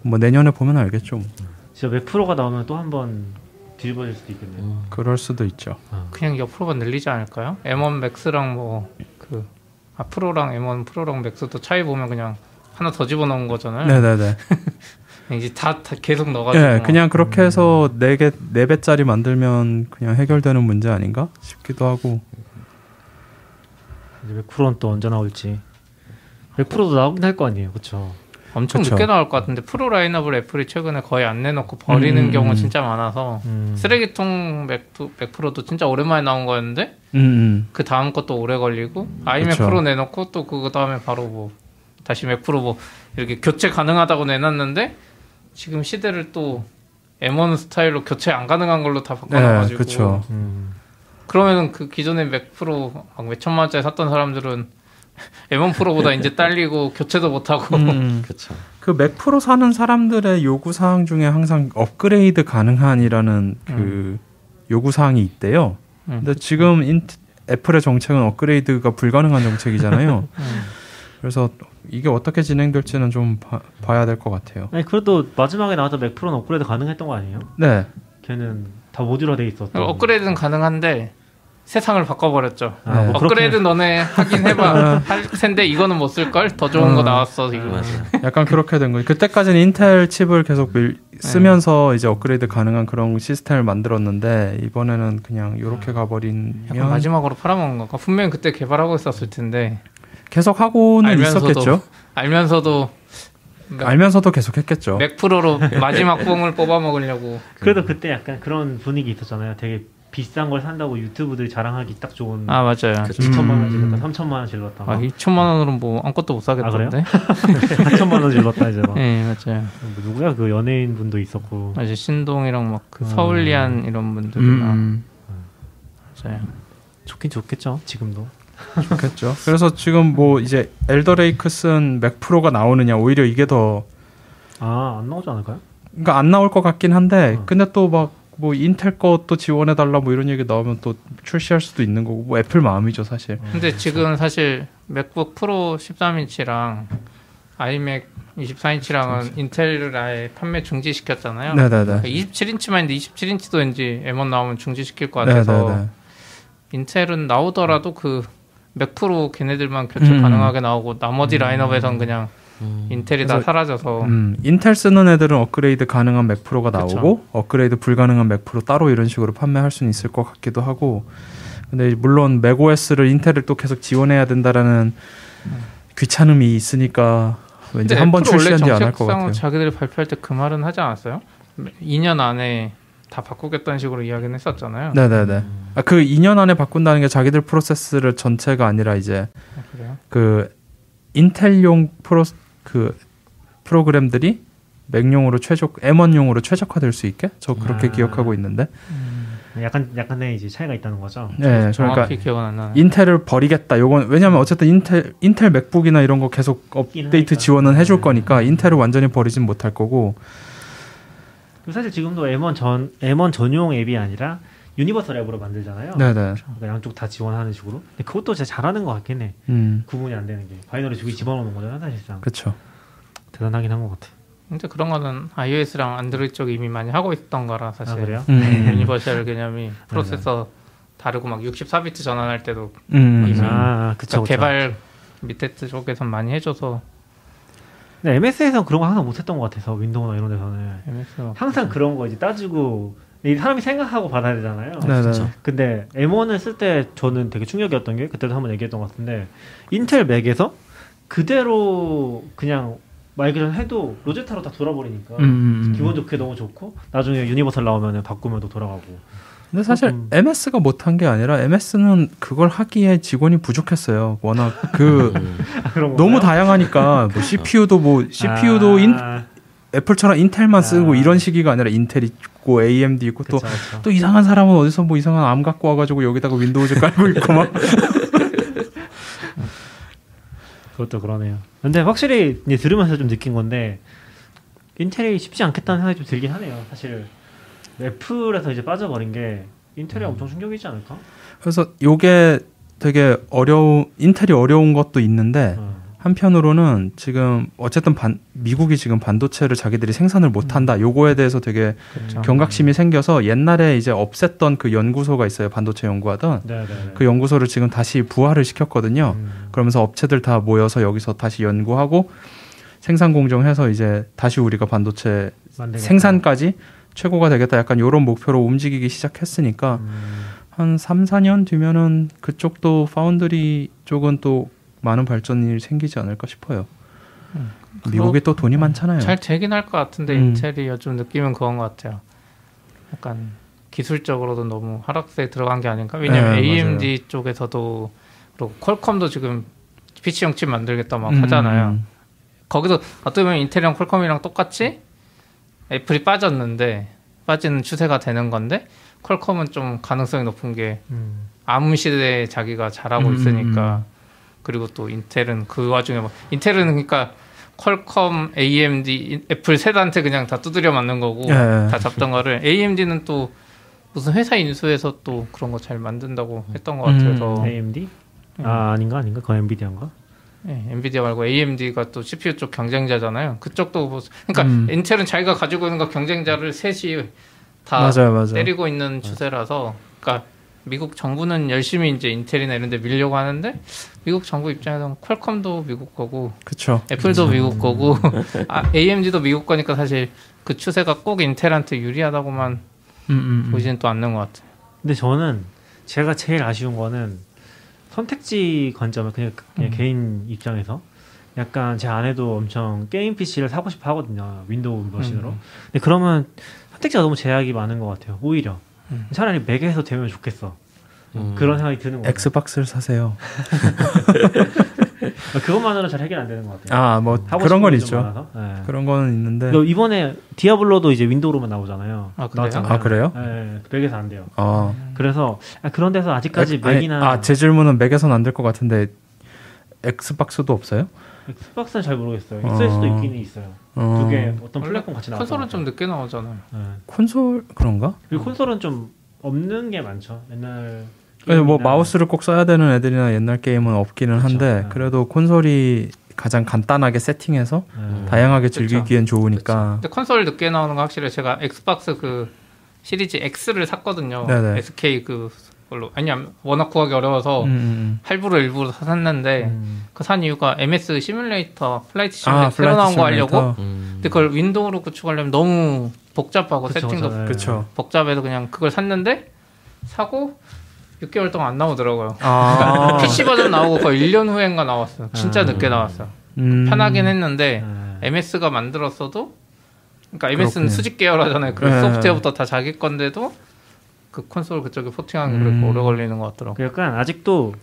뭐 내년에 보면 알겠죠. 뭐. 진짜 맥 프로가 나오면 또 한번 뒤집어질 수도 있겠네요. 음. 그럴 수도 있죠. 그냥 옆으로만 늘리지 않을까요? M1 맥스랑 뭐그 아, 프로랑 M1 프로랑 맥스도 차이 보면 그냥 하나 더 집어넣은 거잖아요. 네네네. 이제 다, 다 계속 넣어가지고 예, 그냥 그렇게 해서 음. 네 개, 네 배짜리 만들면 그냥 해결되는 문제 아닌가 싶기도 하고. 이제 맥프로는 또 언제 나올지. 맥프로도 나오긴 할 거 아니에요, 그렇죠? 엄청 그쵸. 늦게 나올 것 같은데 프로 라인업을 애플이 최근에 거의 안 내놓고 버리는 음. 경우 진짜 많아서 음. 쓰레기통 맥, 맥프로도 진짜 오랜만에 나온 거였는데 음, 음. 그 다음 것도 오래 걸리고 아이맥 그쵸. 프로 내놓고 또 그거 다음에 바로 뭐 다시 맥 프로 뭐 이렇게 교체 가능하다고 내놨는데 지금 시대를 또 M1 스타일로 교체 안 가능한 걸로 다 바꿔놔가지고 네, 그쵸. 음. 그러면은 그 기존의 맥 프로 막 몇천만 원짜리 샀던 사람들은 M1 프로보다 이제 딸리고 교체도 못 하고 음. 그렇죠. 그 맥 프로 사는 사람들의 요구 사항 중에 항상 업그레이드 가능한이라는 그 요구 사항이 있대요. 음, 근데 지금 인, 애플의 정책은 업그레이드가 불가능한 정책이잖아요. 음. 그래서 이게 어떻게 진행될지는 좀 봐, 봐야 될 것 같아요. 아니 그래도 마지막에 나왔던 맥프로는 업그레이드 가능했던 거 아니에요? 네. 걔는 다 모듈화 돼 있었던. 업그레이드는 가능한데 세상을 바꿔버렸죠. 아, 뭐 업그레이드 그렇게- 너네 하긴 해봐 할 텐데 이거는 못 쓸 걸 더 좋은 거 어. 나왔어 지금. 맞아요. 약간 그렇게 된 거예요. 그때까지는 인텔 칩을 계속 밀, 쓰면서 이제 업그레이드 가능한 그런 시스템을 만들었는데 이번에는 그냥 이렇게 가버리면 약간 마지막으로 팔아먹은 건가? 분명히 그때 개발하고 있었을 텐데 계속 하고는 알면서도 있었겠죠. 알면서도 맥, 알면서도 계속 했겠죠. 맥 프로로 마지막 뽕을 뽑아 먹으려고. 그래도 그때 약간 그런 분위기 있었잖아요. 되게 비싼 걸 산다고 유튜버들이 자랑하기 딱 좋은. 아 맞아요. 2천만 원 음. 질렀다, 3천만 원 질렀다. 아 2천만 원으로 뭐 아무것도 못 사겠던데. 4천만 원 질렀다 이제 막. 네 맞아요. 뭐 누구야 그 연예인 분도 있었고. 맞아요. 신동이랑 막그 음. 서울리안 이런 분들이랑 음, 맞아요. 좋긴 좋겠죠. 지금도. 좋겠죠. 그래서 지금 뭐 이제 Alder Lake 쓴 맥 프로가 나오느냐 오히려 이게 더 아 안 나오지 않을까요? 그러니까 안 나올 것 같긴 한데 어. 근데 또 막 뭐 인텔 것도 지원해 달라 뭐 이런 얘기 나오면 또 출시할 수도 있는 거고 뭐 애플 마음이죠 사실. 근데 지금 사실 맥북 프로 13인치랑 아이맥 24인치랑은 인텔을 아예 판매 중지시켰잖아요. 네네네. 27인치만 있는데 27인치도 왠지 M1 나오면 중지시킬 것 같아서 네네네. 인텔은 나오더라도 그 맥 프로 걔네들만 교체 음. 가능하게 나오고 나머지 라인업에선 그냥 음. 인텔이 다 사라져서 음, 인텔 쓰는 애들은 업그레이드 가능한 맥 프로가 그쵸. 나오고 업그레이드 불가능한 맥 프로 따로 이런 식으로 판매할 수는 있을 것 같기도 하고 근데 물론 맥OS를 인텔을 또 계속 지원해야 된다라는 귀찮음이 있으니까 왠지 근데 한번 애플은 원래 출시한 뒤안할 것 같아요. 자기들이 발표할 때 그 말은 하지 않았어요? 2년 안에 다 바꾸겠다는 식으로 이야기는 했었잖아요. 네네네. 아, 그 2년 안에 바꾼다는 게 자기들 프로세스를 전체가 아니라 이제 아, 그래요? 그 인텔용 프로 그 프로그램들이 맥용으로 최적 M1용으로 최적화될 수 있게 저 그렇게 아. 기억하고 있는데 약간 약간의 이제 차이가 있다는 거죠. 네 그러니까 정확히 기억은 안 나네. 인텔을 버리겠다. 요건 왜냐면 어쨌든 인텔 인텔 맥북이나 이런 거 계속 업데이트. 지원은 해줄 네. 거니까 인텔을 완전히 버리진 못할 거고. 그리고 사실 지금도 M1 전 M1 전용 앱이 아니라 universal 앱으로 만들잖아요. 네네. 그러니까 양쪽 다 지원하는 식으로. 근데 그것도 진짜 잘하는 것 같긴 해. 음 구분이 안 되는 게 binary 저기 집어넣는 거잖아 사실상. 그렇죠. 대단하긴 한 것 같아. 근데 그런 거는 iOS랑 안드로이드 쪽이 이미 많이 하고 있던 거라 사실. 아 그래요? 음. universal 개념이 프로세서 다르고 막 64비트 전환할 때도 음. 이미 아 그쵸. 그러니까 그쵸. 개발 밑에 쪽에선 많이 해줘서 근데 MS에서 그런 거 항상 못했던 것 같아서 윈도우나 이런 데서는 MS가 항상 그런 거 이제 따지고 이 사람이 생각하고 받아야 되잖아요. 네네. 근데 M1을 쓸 때 저는 되게 충격이었던 게 그때도 한번 얘기했던 것 같은데 인텔 맥에서 그대로 그냥 말 그대로 해도 Rosetta로 다 돌아버리니까 음, 음, 음. 기분 좋게 너무 좋고 나중에 universal 나오면 바꾸면 또 돌아가고 근데 사실 조금- MS가 못한 게 아니라 MS는 그걸 하기에 직원이 부족했어요. 워낙 그 음. 아, 너무? 다양하니까 뭐 CPU도 뭐 CPU도 아, 인, 애플처럼 인텔만 쓰고 아. 이런 시기가 아니라 인텔 있고 AMD 있고 또. 또 이상한 사람은 어디서 뭐 이상한 ARM 갖고 와가지고 여기다가 윈도우즈 깔고 있고 막 그것도 그러네요. 근데 확실히 이제 들으면서 좀 느낀 건데 인텔이 쉽지 않겠다는 생각이 좀 들긴 하네요. 사실 애플에서 이제 빠져버린 게 인텔이 엄청 충격이지 않을까? 그래서 요게 되게 어려운 인텔이 어려운 것도 있는데 어. 한편으로는 지금 어쨌든 반, 미국이 지금 반도체를 자기들이 생산을 못 한다. 요거에 대해서 되게 그렇죠. 경각심이 생겨서 옛날에 이제 없앴던 그 연구소가 있어요. 반도체 연구하던 네네. 그 연구소를 지금 다시 부활을 시켰거든요. 음. 그러면서 업체들 다 모여서 여기서 다시 연구하고 생산 공정해서 이제 다시 우리가 반도체 만들겠다. 생산까지 최고가 되겠다. 약간 요런 목표로 움직이기 시작했으니까 음. 한 3, 4년 뒤면은 그쪽도 파운드리 쪽은 또 많은 발전이 생기지 않을까 싶어요. 음. 미국이 또 돈이 많잖아요. 잘 되긴 할 것 같은데 음. 인텔이 요즘 느낌은 그건 것 같아요. 약간 기술적으로도 너무 하락세에 들어간 게 아닌가? 왜냐면 네, AMD 쪽에서도 그리고 퀄컴도 지금 PC형 칩 만들겠다 막 음, 하잖아요. 음. 거기도 어떻게 보면 인텔이랑 퀄컴이랑 똑같이 애플이 빠졌는데 빠지는 추세가 되는 건데 퀄컴은 좀 가능성이 높은 게 음. 암 시대에 자기가 잘하고 음, 있으니까 그리고 또 인텔은 그 와중에 뭐 인텔은 그러니까 퀄컴, AMD, 애플 세단한테 그냥 다 두드려 맞는 거고 예, 예. 다 잡던 거를 AMD는 또 무슨 회사 인수해서 또 그런 거 잘 만든다고 했던 것 같아서 음. AMD? 아 아닌가 아닌가? 그건 엔비디아인가? 예, 엔비디아 말고 AMD가 또 CPU 쪽 경쟁자잖아요. 그쪽도 뭐, 그러니까 음. 인텔은 자기가 가지고 있는 거 경쟁자를 셋이 다 맞아요, 맞아요. 때리고 있는 추세라서 그러니까 미국 정부는 열심히 이제 인텔이나 이런 데 밀려고 하는데 미국 정부 입장에서는 퀄컴도 미국 거고 그쵸. 애플도 미국 거고 아, AMD도 미국 거니까 사실 그 추세가 꼭 인텔한테 유리하다고만 음, 음, 음. 보지는 또 않는 것 같아요. 근데 저는 제가 제일 아쉬운 거는 선택지 관점을 그냥, 그냥 음. 개인 입장에서 약간 제 아내도 엄청 게임 PC를 사고 싶어 하거든요 윈도우 머신으로 음. 근데 그러면 선택지가 너무 제약이 많은 것 같아요 오히려 음. 차라리 맥에서 되면 좋겠어 음. 그런 생각이 드는 거예요 엑스박스를 사세요. 그것만으로 잘 해결 안 되는 것 같아요 아, 뭐 그런 건 있죠. 네. 그런 거는 있는데. 너 이번에 디아블로도 이제 윈도우로만 나오잖아요 아, 그래요? 나왔잖아요. 아, 그래요? 네, 맥에서 안 돼요 아, 그래서 아, 그런 데서 아직까지 아니, 맥이나 아, 제 질문은 맥에서는 안 될 것 같은데 엑스박스도 없어요? 엑스박스는 잘 모르겠어요. 어. 있을 수도 있기는 있어요. 어, 두개 어떤 플랫폼 같이 나왔어. 콘솔은 좀 늦게 나오잖아요. 네. 콘솔 그런가? 그리고 콘솔은 좀 없는 게 많죠. 옛날 게임이나- 마우스를 꼭 써야 되는 애들이나 옛날 게임은 없기는 그쵸. 한데 네. 그래도 콘솔이 가장 간단하게 세팅해서 네. 다양하게. 즐기기엔 좋으니까 근데 콘솔 늦게 나오는 거 확실히 제가 엑스박스 그 시리즈 X를 샀거든요. 네네. SK 그 걸로 아니 워낙 구하기 어려워서 음, 음, 할부로 일부러 샀는데 음. 그 산 이유가 MS 시뮬레이터 Flight 아, 시뮬레이터 새로 나온 거 하려고. 음. 근데 그걸 윈도우로 구축하려면 너무 복잡하고 그쵸, 세팅도. 네. 그쵸. 복잡해서 그냥 그걸 샀는데 사고 6개월 동안 안 나오더라고요. 아, PC 버전 나오고 거의 1년 후엔가 나왔어요. 진짜 아. 늦게 나왔어요. 음. 편하긴 했는데 네. MS가 만들었어도 그러니까 MS는 그렇군요. 수직 계열하잖아요. 그 네. 소프트웨어부터 다 자기 건데도 그 콘솔 그쪽에 porting하는 게 음. 그렇게 오래 걸리는 것 같더라고. 그 약간 아직도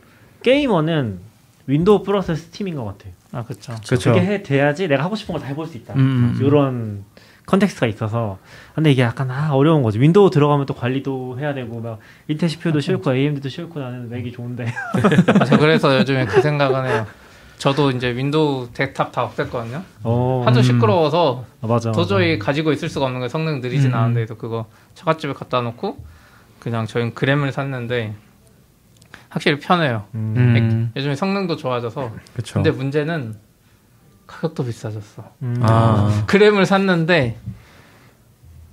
게이머는 윈도우 플러스 스팀인 것 같아요. 아 그렇죠. 그쵸. 그게 해 돼야지 내가 하고 싶은 걸 다 해볼 수 있다. 음, 음. 이런 context가 있어서 근데 이게 약간 아 어려운 거지. 윈도우 들어가면 또 관리도 해야 되고 막 인텔 CPU도 싫고 AMD도 싫고 나는 맥이 좋은데. 맞아 그래서 요즘에 그 생각은 해요. 저도 이제 윈도우 데스탑 다 없앴거든요. 어, 하도 음. 시끄러워서 아, 맞아. 도저히 가지고 있을 수가 없는 거예요. 성능 느리진 음. 않은데 도 그거 처갓집에 갖다 놓고 그냥 저희는 그램을 샀는데 확실히 편해요. 음. 음, 요즘에 성능도 좋아져서 그쵸. 근데 문제는 가격도 비싸졌어. 음. 아, 그램을 샀는데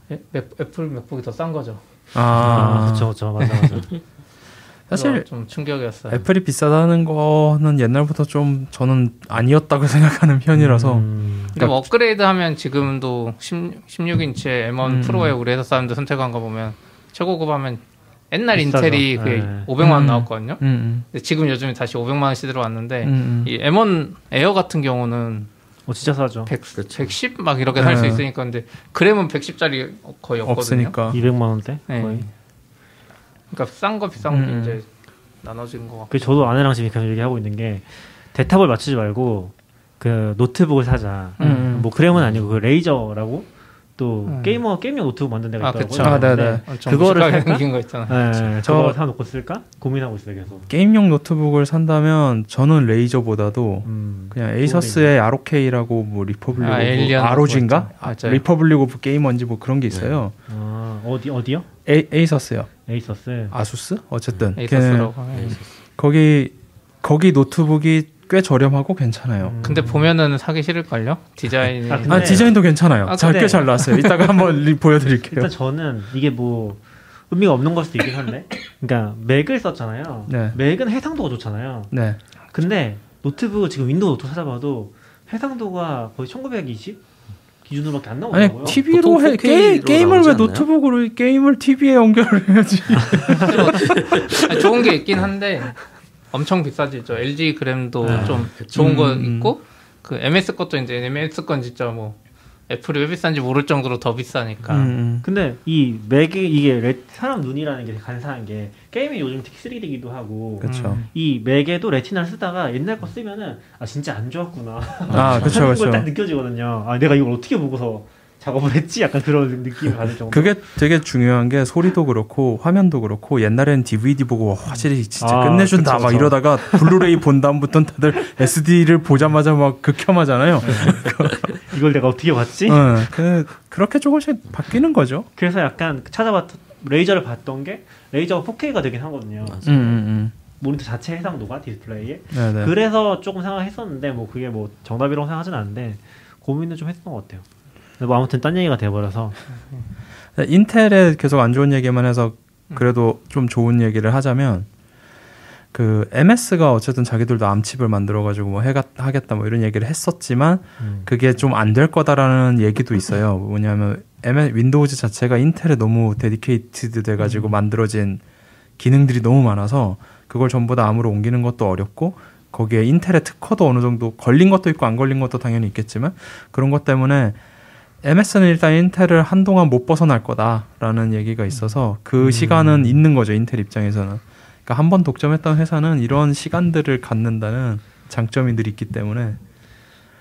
맥- 애플 맥북이 더 싼 거죠. 아, 아, 그쵸, 그쵸, 맞아, 맞아. 사실 좀 충격이었어요. 애플이 비싸다는 거는 옛날부터 좀 저는 아니었다고 생각하는 편이라서 음. 근데 뭐 업그레이드하면 지금도 10, 16인치의 M1 음. 프로에 우리 회사 사람들 선택한 거 보면 최고급 하면 옛날 비싸죠. 인텔이 그게 네. 500만 원 음. 나왔거든요. 음, 근데 지금 요즘에 다시 500만 원 시대로 왔는데 음, 음. 이 M1 에어 같은 경우는 어, 진짜 싸죠. 100, 그쵸. 110 막 이렇게 살수 네. 있으니까 근데 그램은 110짜리 거의 없거든요. 없으니까 200만 원대 네. 거의. 그러니까 싼 거 비싼 거 음. 이제 나눠진 거 같고. 그 저도 아내랑 지금 계속 얘기하고 있는 게 데탑을 맞추지 말고 그 노트북을 사자. 음. 뭐 그램은 아니고 그 Razer라고 또 음. 게이머 게임용 노트북 만든 데가 아, 있더라고요. 그쵸. 아, 네네. 근데 엄청 그거를? 생긴 거 있잖아. 네, 저- 저거 사 놓고 쓸까 고민하고 있어요 계속. 게임용 노트북을 산다면 저는 Razer보다도 음. 그냥 에이서스의 ROK라고 뭐 Republic 아, ROG인가? 맞아요. Republic of Gamer인지 뭐 그런 게 있어요. 아, 어디 어디요? 에, 에이서스요. 에이서스. 아수스? 어쨌든 에이서스라고. 네. 거기 거기 노트북이 꽤 저렴하고 괜찮아요. 음. 근데 보면은 사기 싫을걸요? 디자인이. 아, 근데- 아 디자인도 괜찮아요. 아, 잘 근데- 꽤잘 나왔어요. 이따가 한번 리- 보여드릴게요. 일단 저는 이게 뭐 의미가 없는 걸 수도 있긴 한데, 그러니까 맥을 썼잖아요. 네. 맥은 해상도가 좋잖아요. 네. 근데 노트북 지금 윈도우 노트 찾아봐도 해상도가 거의 1920 기준으로밖에 안 아니 나오더라고요. TV로 보통 해 4K 게, 로 게임을 왜 않나요? 노트북으로 게임을 TV에 연결을 해야지. 아니, 좋은 게 있긴 한데 엄청 비싸지 죠. LG 그램도 네. 좀 좋은 거 음, 음. 있고 그 MS 것도 이제 MS 건 진짜 뭐 애플이 왜 비싼지 모를 정도로 더 비싸니까. 음, 근데 이 맥이 이게 레- 사람 눈이라는 게 간사한 게 게임이 요즘 3D이기도 하고 그렇죠. 이 맥에도 레티나를 쓰다가 옛날 거 쓰면은 아 진짜 안 좋았구나 아 그렇죠 그렇죠. 걸딱 느껴지거든요. 아 내가 이걸 어떻게 보고서 작업을 했지? 약간 그런 느낌을 받을 정도. 그게 되게 중요한 게 소리도 그렇고 화면도 그렇고 옛날엔 DVD 보고 확실히 진짜 아, 끝내준다 그쵸, 막 그쵸. 이러다가 블루레이 본 다음부터는 다들 SD를 보자마자 막 극혐하잖아요. 이걸 내가 어떻게 봤지? 어, 그 그렇게 조금씩 바뀌는 거죠. 그래서 약간 찾아봤 Razer를 봤던 게 Razer가 4K가 되긴 하거든요. 음, 음, 모니터 자체 해상도가 디스플레이에. 음. 네네. 그래서 조금 생각했었는데 뭐 그게 뭐 정답이라고 생각하진 않는데 고민을 좀 했던 것 같아요. 뭐 아무튼 딴 얘기가 돼버려서 네, 인텔에 계속 안 좋은 얘기만 해서 그래도 좀 좋은 얘기를 하자면 그 MS가 어쨌든 자기들도 ARM칩을 만들어 가지고 뭐 해가 하겠다 뭐 이런 얘기를 했었지만 음. 그게 좀 안 될 거다라는 얘기도 있어요. 뭐냐면 MS 윈도우즈 자체가 인텔에 너무 dedicated 돼 가지고 만들어진 기능들이 너무 많아서 그걸 전부 다 ARM으로 옮기는 것도 어렵고 거기에 인텔의 특허도 어느 정도 걸린 것도 있고 안 걸린 것도 당연히 있겠지만 그런 것 때문에 MS는 일단 인텔을 한동안 못 벗어날 거다라는 얘기가 있어서 그 시간은 있는 거죠 인텔 입장에서는. 그러니까 한 번 독점했던 회사는 이런 시간들을 갖는다는 장점이 늘 있기 때문에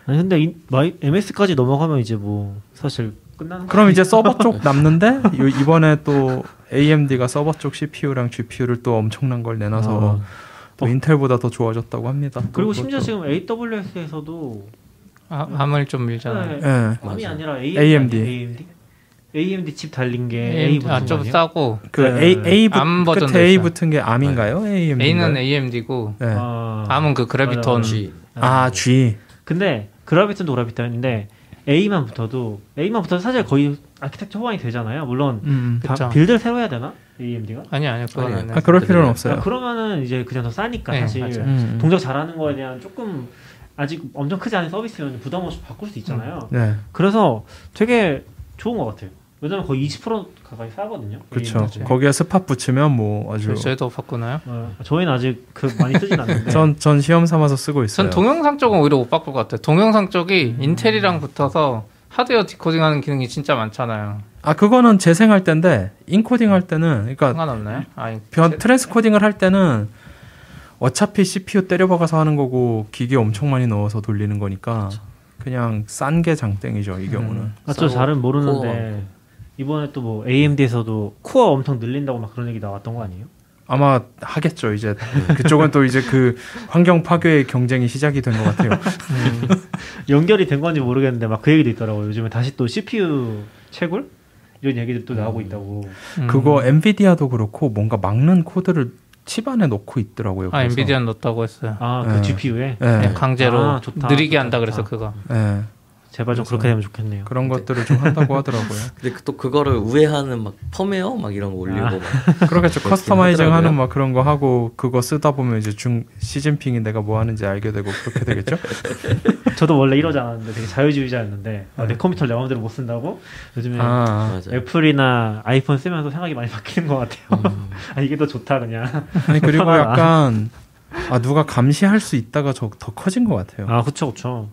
아니 근데 이, 마이, MS까지 넘어가면 이제 뭐 사실 끝나는 그럼 이제 서버 쪽 남는데 요- 이번에 또 AMD가 서버 쪽 CPU랑 GPU를 또 엄청난 걸 내놔서 아. 또 어. 인텔보다 더 좋아졌다고 합니다. 또 그리고. 심지어 지금 AWS에서도 아, ARM을 좀 밀잖아요. 네, 예. ARM이 맞아. 아니라 AMD AMD. AMD AMD 칩 달린 게 A 붙은 아, 거좀 아니에요? 싸고 그 네. A A 붙- ARM 버전도 끝에 A 있어요. 붙은 게 ARM인가요? AMD. A는 AMD고 네. 아, ARM은 그 Graviton. G. 아 G. 근데 Graviton도 Graviton인데 A만 붙어도 A만 붙어도 사실 거의 아키텍처 호환이 되잖아요. 물론 음. 다 그쵸. build를 새로 해야 되나? AMD가? 아니 아니요 그건 아니. 아 그럴 네. 필요는 없어요. 아, 그러면은 이제 그냥 더 싸니까 네, 사실 맞아요. 음. 동작 잘하는 거에 대한 조금 아직 엄청 크지 않은 서비스면 부담 없이 바꿀 수 있잖아요. 네. 그래서 되게 좋은 것 같아요. 왜냐면 거의 20% 가까이 싸거든요. 그렇죠. AMD. 거기에 스팟 붙이면 뭐 아주 저희- 저희도 바꾸나요? 어, 저희는 아직 그 많이 쓰진 않는데. 전, 전 시험 삼아서 쓰고 있어요. 전 동영상 쪽은 오히려 못 바꿀 것 같아요. 동영상 쪽이 인텔이랑 붙어서 하드웨어 디코딩하는 기능이 진짜 많잖아요. 아 그거는 재생할 때인데 인코딩 할 때는 그러니까 상관없나요? 아니 변 트랜스코딩을 할 때는 어차피 CPU 때려박아서 하는 거고 기계 엄청 많이 넣어서 돌리는 거니까 그냥 싼 게 장땡이죠 이 경우는. 아, 저 싸고 잘은 모르는데 이번에 또 뭐 AMD에서도 코어 엄청 늘린다고 막 그런 얘기 나왔던 거 아니에요? 아마 하겠죠 이제 그쪽은 또 이제 그 환경 파괴의 경쟁이 시작이 된 것 같아요. 연결이 된 건지 모르겠는데 막 그 얘기도 있더라고요. 요즘에 다시 또 CPU 채굴 이런 얘기들 또 나오고 있다고. 음. 그거 엔비디아도 그렇고 뭔가 막는 코드를 칩 안에 넣고 있더라고요. 아 그래서. 엔비디아 넣었다고 했어요. 아, 그 네. GPU에 네. 네, 강제로 아, 좋다, 느리게 좋다, 한다 그래서 좋다. 그거. 네. 제발 좀 그래서- 그렇게 되면 좋겠네요. 그런 것들을 좀 한다고 하더라고요. 근데 그- 또 그거를 우회하는 막 펌웨어 막 이런 거 올리고 아. 막 그러겠죠. 그렇긴 customizing 하는 하더라고요. 막 그런 거 하고 그거 쓰다 보면 이제 중 시진핑이 내가 뭐 하는지 알게 되고 그렇게 되겠죠. 저도 원래 이러지 않았는데 되게 자유주의자였는데 아, 네. 내 컴퓨터를 내 마음대로 못 쓴다고 요즘에 아, 맞아요. 애플이나 아이폰 쓰면서 생각이 많이 바뀌는 것 같아요. 아 이게 더 좋다 그냥. 아니 그리고. 약간 아 누가 감시할 수 있다가 저 더 커진 것 같아요. 아 그쵸 그쵸.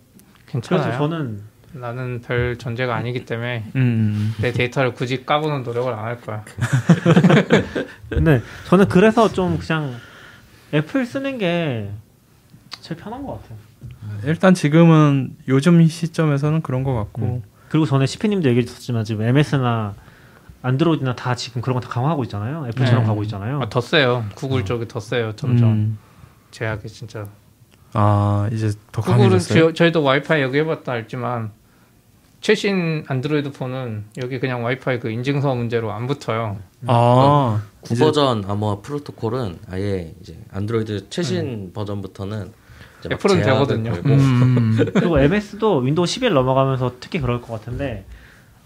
그래서 괜찮아요. 저는 나는 별 존재가 아니기 때문에 음, 내 데이터를 굳이 까보는 노력을 안 할 거야. 근데 저는 그래서 좀 그냥 애플 쓰는 게 제일 편한 것 같아요. 일단 지금은 요즘 시점에서는 그런 것 같고 그리고 전에 시피님도 얘기해 주셨지만 지금 MS나 안드로이드나 다 지금 그런 거 다 강화하고 있잖아요. 애플처럼 네. 가고 있잖아요. 아, 더 세요. 구글 쪽이 더 세요. 점점 음, 제약이 진짜. 아 이제 더 구글은 강해졌어요. 저, 저희도 와이파이 여기 해봤다 알지만 최신 안드로이드 폰은 여기 그냥 와이파이 그 인증서 문제로 안 붙어요. 아 이제 9버전 아모아 프로토콜은 아예 이제 안드로이드 최신 버전부터는 이제 막 애플은 되거든요. 음. 그리고 MS도 윈도우 11 넘어가면서 특히 그럴 것 같은데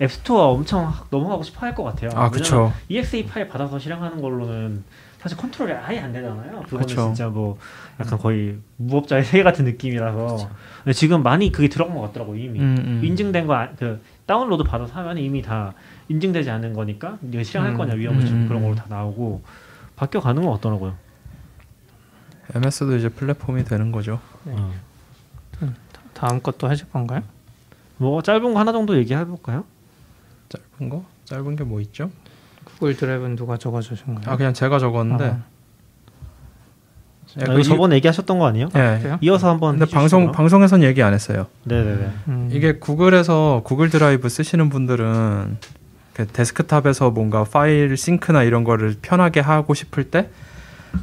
앱스토어 엄청 넘어가고 싶어 할 것 같아요. 아 그쵸. EXE 파일 받아서 실행하는 걸로는 사실 컨트롤이 아예 안 되잖아요. 그거는 그쵸. 진짜 뭐 약간 거의 무법자의 세계 같은 느낌이라서. 근데 지금 많이 그게 들어간 것 같더라고 이미 음, 음. 인증된 거 그 다운로드 받아서 하면 이미 다 인증되지 않은 거니까 네가 실행할 음. 거냐 위험을 음, 음, 그런 음. 걸로 다 나오고 바뀌어 가는 건 어떠라고요? MS도 이제 플랫폼이 되는 거죠. 어. 다음 것도 하실 건가요? 뭐 짧은 거 하나 정도 얘기해 볼까요? 짧은 거? 짧은 게 뭐 있죠? 구글 드라이브는 누가 적어주신 거예요? 아 그냥 제가 적었는데. 아. 예, 아, 그 저번에 얘기하셨던 거 아니에요? 예. 그래요? 이어서 한번 근데. 방송 방송에선 얘기 안 했어요. 네네네. 음. 이게 구글에서 구글 드라이브 쓰시는 분들은 그 데스크탑에서 뭔가 파일 sync나 이런 거를 편하게 하고 싶을 때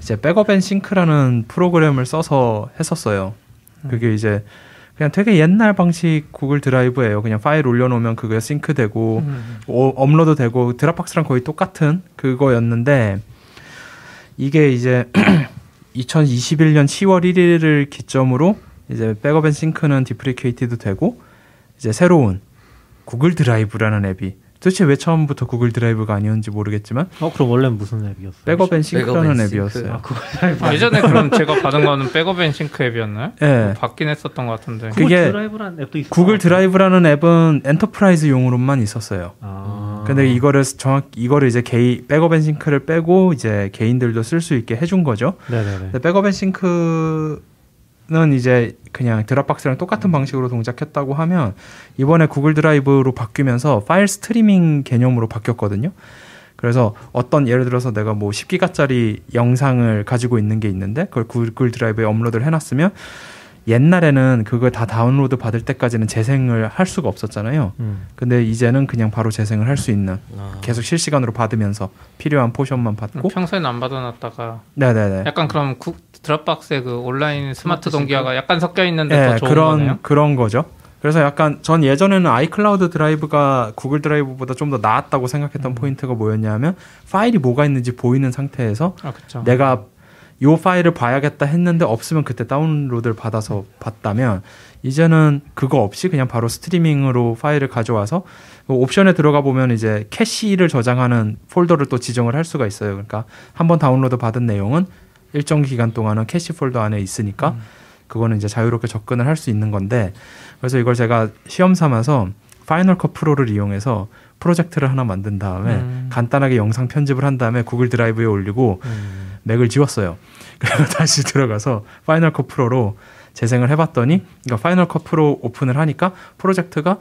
이제 Backup and Sync라는 프로그램을 써서 했었어요. 그게 이제 그냥 되게 옛날 방식 Google Drive예요. 그냥 파일 올려놓으면 그게 sync되고 음. 오- 업로드 되고 Dropbox랑 거의 똑같은 그거였는데 이게 이제 2021년 10월 1일을 기점으로 이제 Backup and Sync는 deprecated도 되고 이제 새로운 Google Drive라는 앱이 도대체 왜 처음부터 Google Drive가 아니었는지 모르겠지만 어 그럼 원래는 무슨 앱이었어요? Backup and Backup Sync라는 and Sync. 앱이었어요. 아 예전에 그럼 제가 받은 거는 Backup and Sync 앱이었나요? 예. 받긴 했었던 것 같은데. 그- 구글 그게 Drive라는 앱도 있어. Google Drive라는 앱은 enterprise용으로만 있었어요. 아. 근데 이거를 정확 이거를 이제 개인 Backup and Sync를 빼고 이제 개인들도 쓸 수 있게 해준 거죠. 네네네. 근데 Backup and Sync 는 이제 그냥 Dropbox랑 똑같은 방식으로 동작했다고 하면 이번에 Google Drive로 바뀌면서 파일 스트리밍 개념으로 바뀌었거든요. 그래서 어떤 예를 들어서 내가 뭐 10기가짜리 영상을 가지고 있는 게 있는데 그걸 Google Drive에 업로드를 해놨으면 옛날에는 그걸 다 다운로드 받을 때까지는 재생을 할 수가 없었잖아요. 음. 근데 이제는 그냥 바로 재생을 할 수 있는 아, 계속 실시간으로 받으면서 필요한 portion만 받고 평소에는 안 받아놨다가 네네네 약간 그럼 구, Dropbox에 그 온라인 스마트 스마트 동기화가 약간 섞여 있는데 네, 더 좋은 그런 거네요. 그런 거죠. 그래서 약간 전 예전에는 iCloud Drive가 Google Drive보다 좀 더 나았다고 생각했던 음. 포인트가 뭐였냐면 파일이 뭐가 있는지 보이는 상태에서 아. 내가 요 파일을 봐야겠다 했는데 없으면 그때 다운로드를 받아서 봤다면 이제는 그거 없이 그냥 바로 스트리밍으로 파일을 가져와서 그 옵션에 들어가 보면 이제 캐시를 저장하는 폴더를 또 지정을 할 수가 있어요. 그러니까 한번 다운로드 받은 내용은 일정 기간 동안은 캐시 폴더 안에 있으니까 그거는 이제 자유롭게 접근을 할 수 있는 건데 그래서 이걸 제가 시험 삼아서 Final Cut Pro를 이용해서 프로젝트를 하나 만든 다음에 음. 간단하게 영상 편집을 한 다음에 Google Drive에 올리고 음. Mac을 지웠어요. 그리고 다시 들어가서 Final Cut Pro로 재생을 해봤더니 그러니까 Final Cut Pro 오픈을 하니까 프로젝트가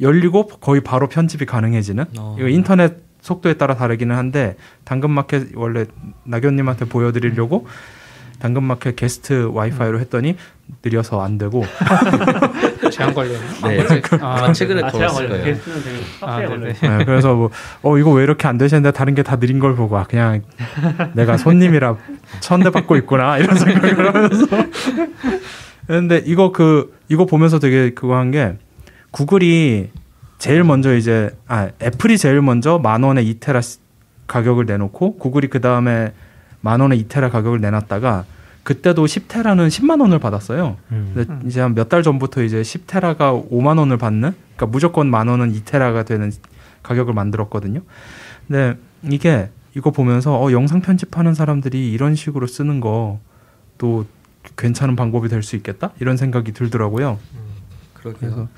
열리고 거의 바로 편집이 가능해지는 어. 이거 인터넷 속도에 따라 다르기는 한데 당근마켓 원래 낙연님한테 보여드리려고 당근마켓 게스트 와이파이로 했더니 느려서 안 되고 제한 걸려요. 네. 아, 아마 최근에 아 걸었을 걸려. 게스트는 되게 아, 빡세게. 걸려. 네, 그래서 뭐 어 이거 왜 이렇게 안 되시는데 다른 게 다 느린 걸 보고 아 그냥 내가 손님이라 천대 받고 있구나 이런 생각을 하면서 근데 이거 그 이거 보면서 되게 그거 한 게 구글이 제일 먼저 이제 아 애플이 제일 먼저 만 원에 2테라 시- 가격을 내놓고 구글이 그 다음에 만 원에 2테라 가격을 내놨다가 그때도 10테라는 10만 원을 받았어요. 음. 근데 이제 한 몇 달 전부터 이제 10테라가 5만 원을 받는 그러니까 무조건 만 원은 2테라가 되는 가격을 만들었거든요. 근데 이게 이거 보면서 어, 영상 편집하는 사람들이 이런 식으로 쓰는 거 또 괜찮은 방법이 될 수 있겠다 이런 생각이 들더라고요. 그러게요. 그래서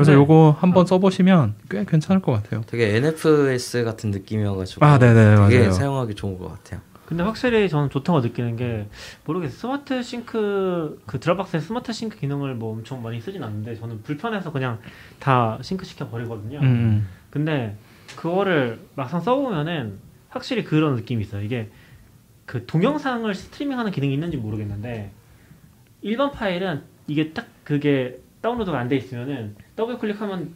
그래서 네. 요거 한번 써보시면 꽤 괜찮을 것 같아요. 되게 NFS 같은 느낌이어가지고 아, 네네, 되게 맞아요. 사용하기 좋은 것 같아요. 근데 확실히 저는 좋다고 느끼는 게 모르겠어요. Smart Sync 그 Dropbox의 Smart Sync 기능을 뭐 엄청 많이 쓰진 않는데 저는 불편해서 그냥 다 싱크 시켜 버리거든요. 음, 근데 그거를 막상 써보면은 확실히 그런 느낌이 있어요. 이게 그 동영상을 스트리밍하는 기능이 있는지 모르겠는데 일반 파일은 이게 딱 그게 다운로드가 안 돼 있으면은 더블 클릭하면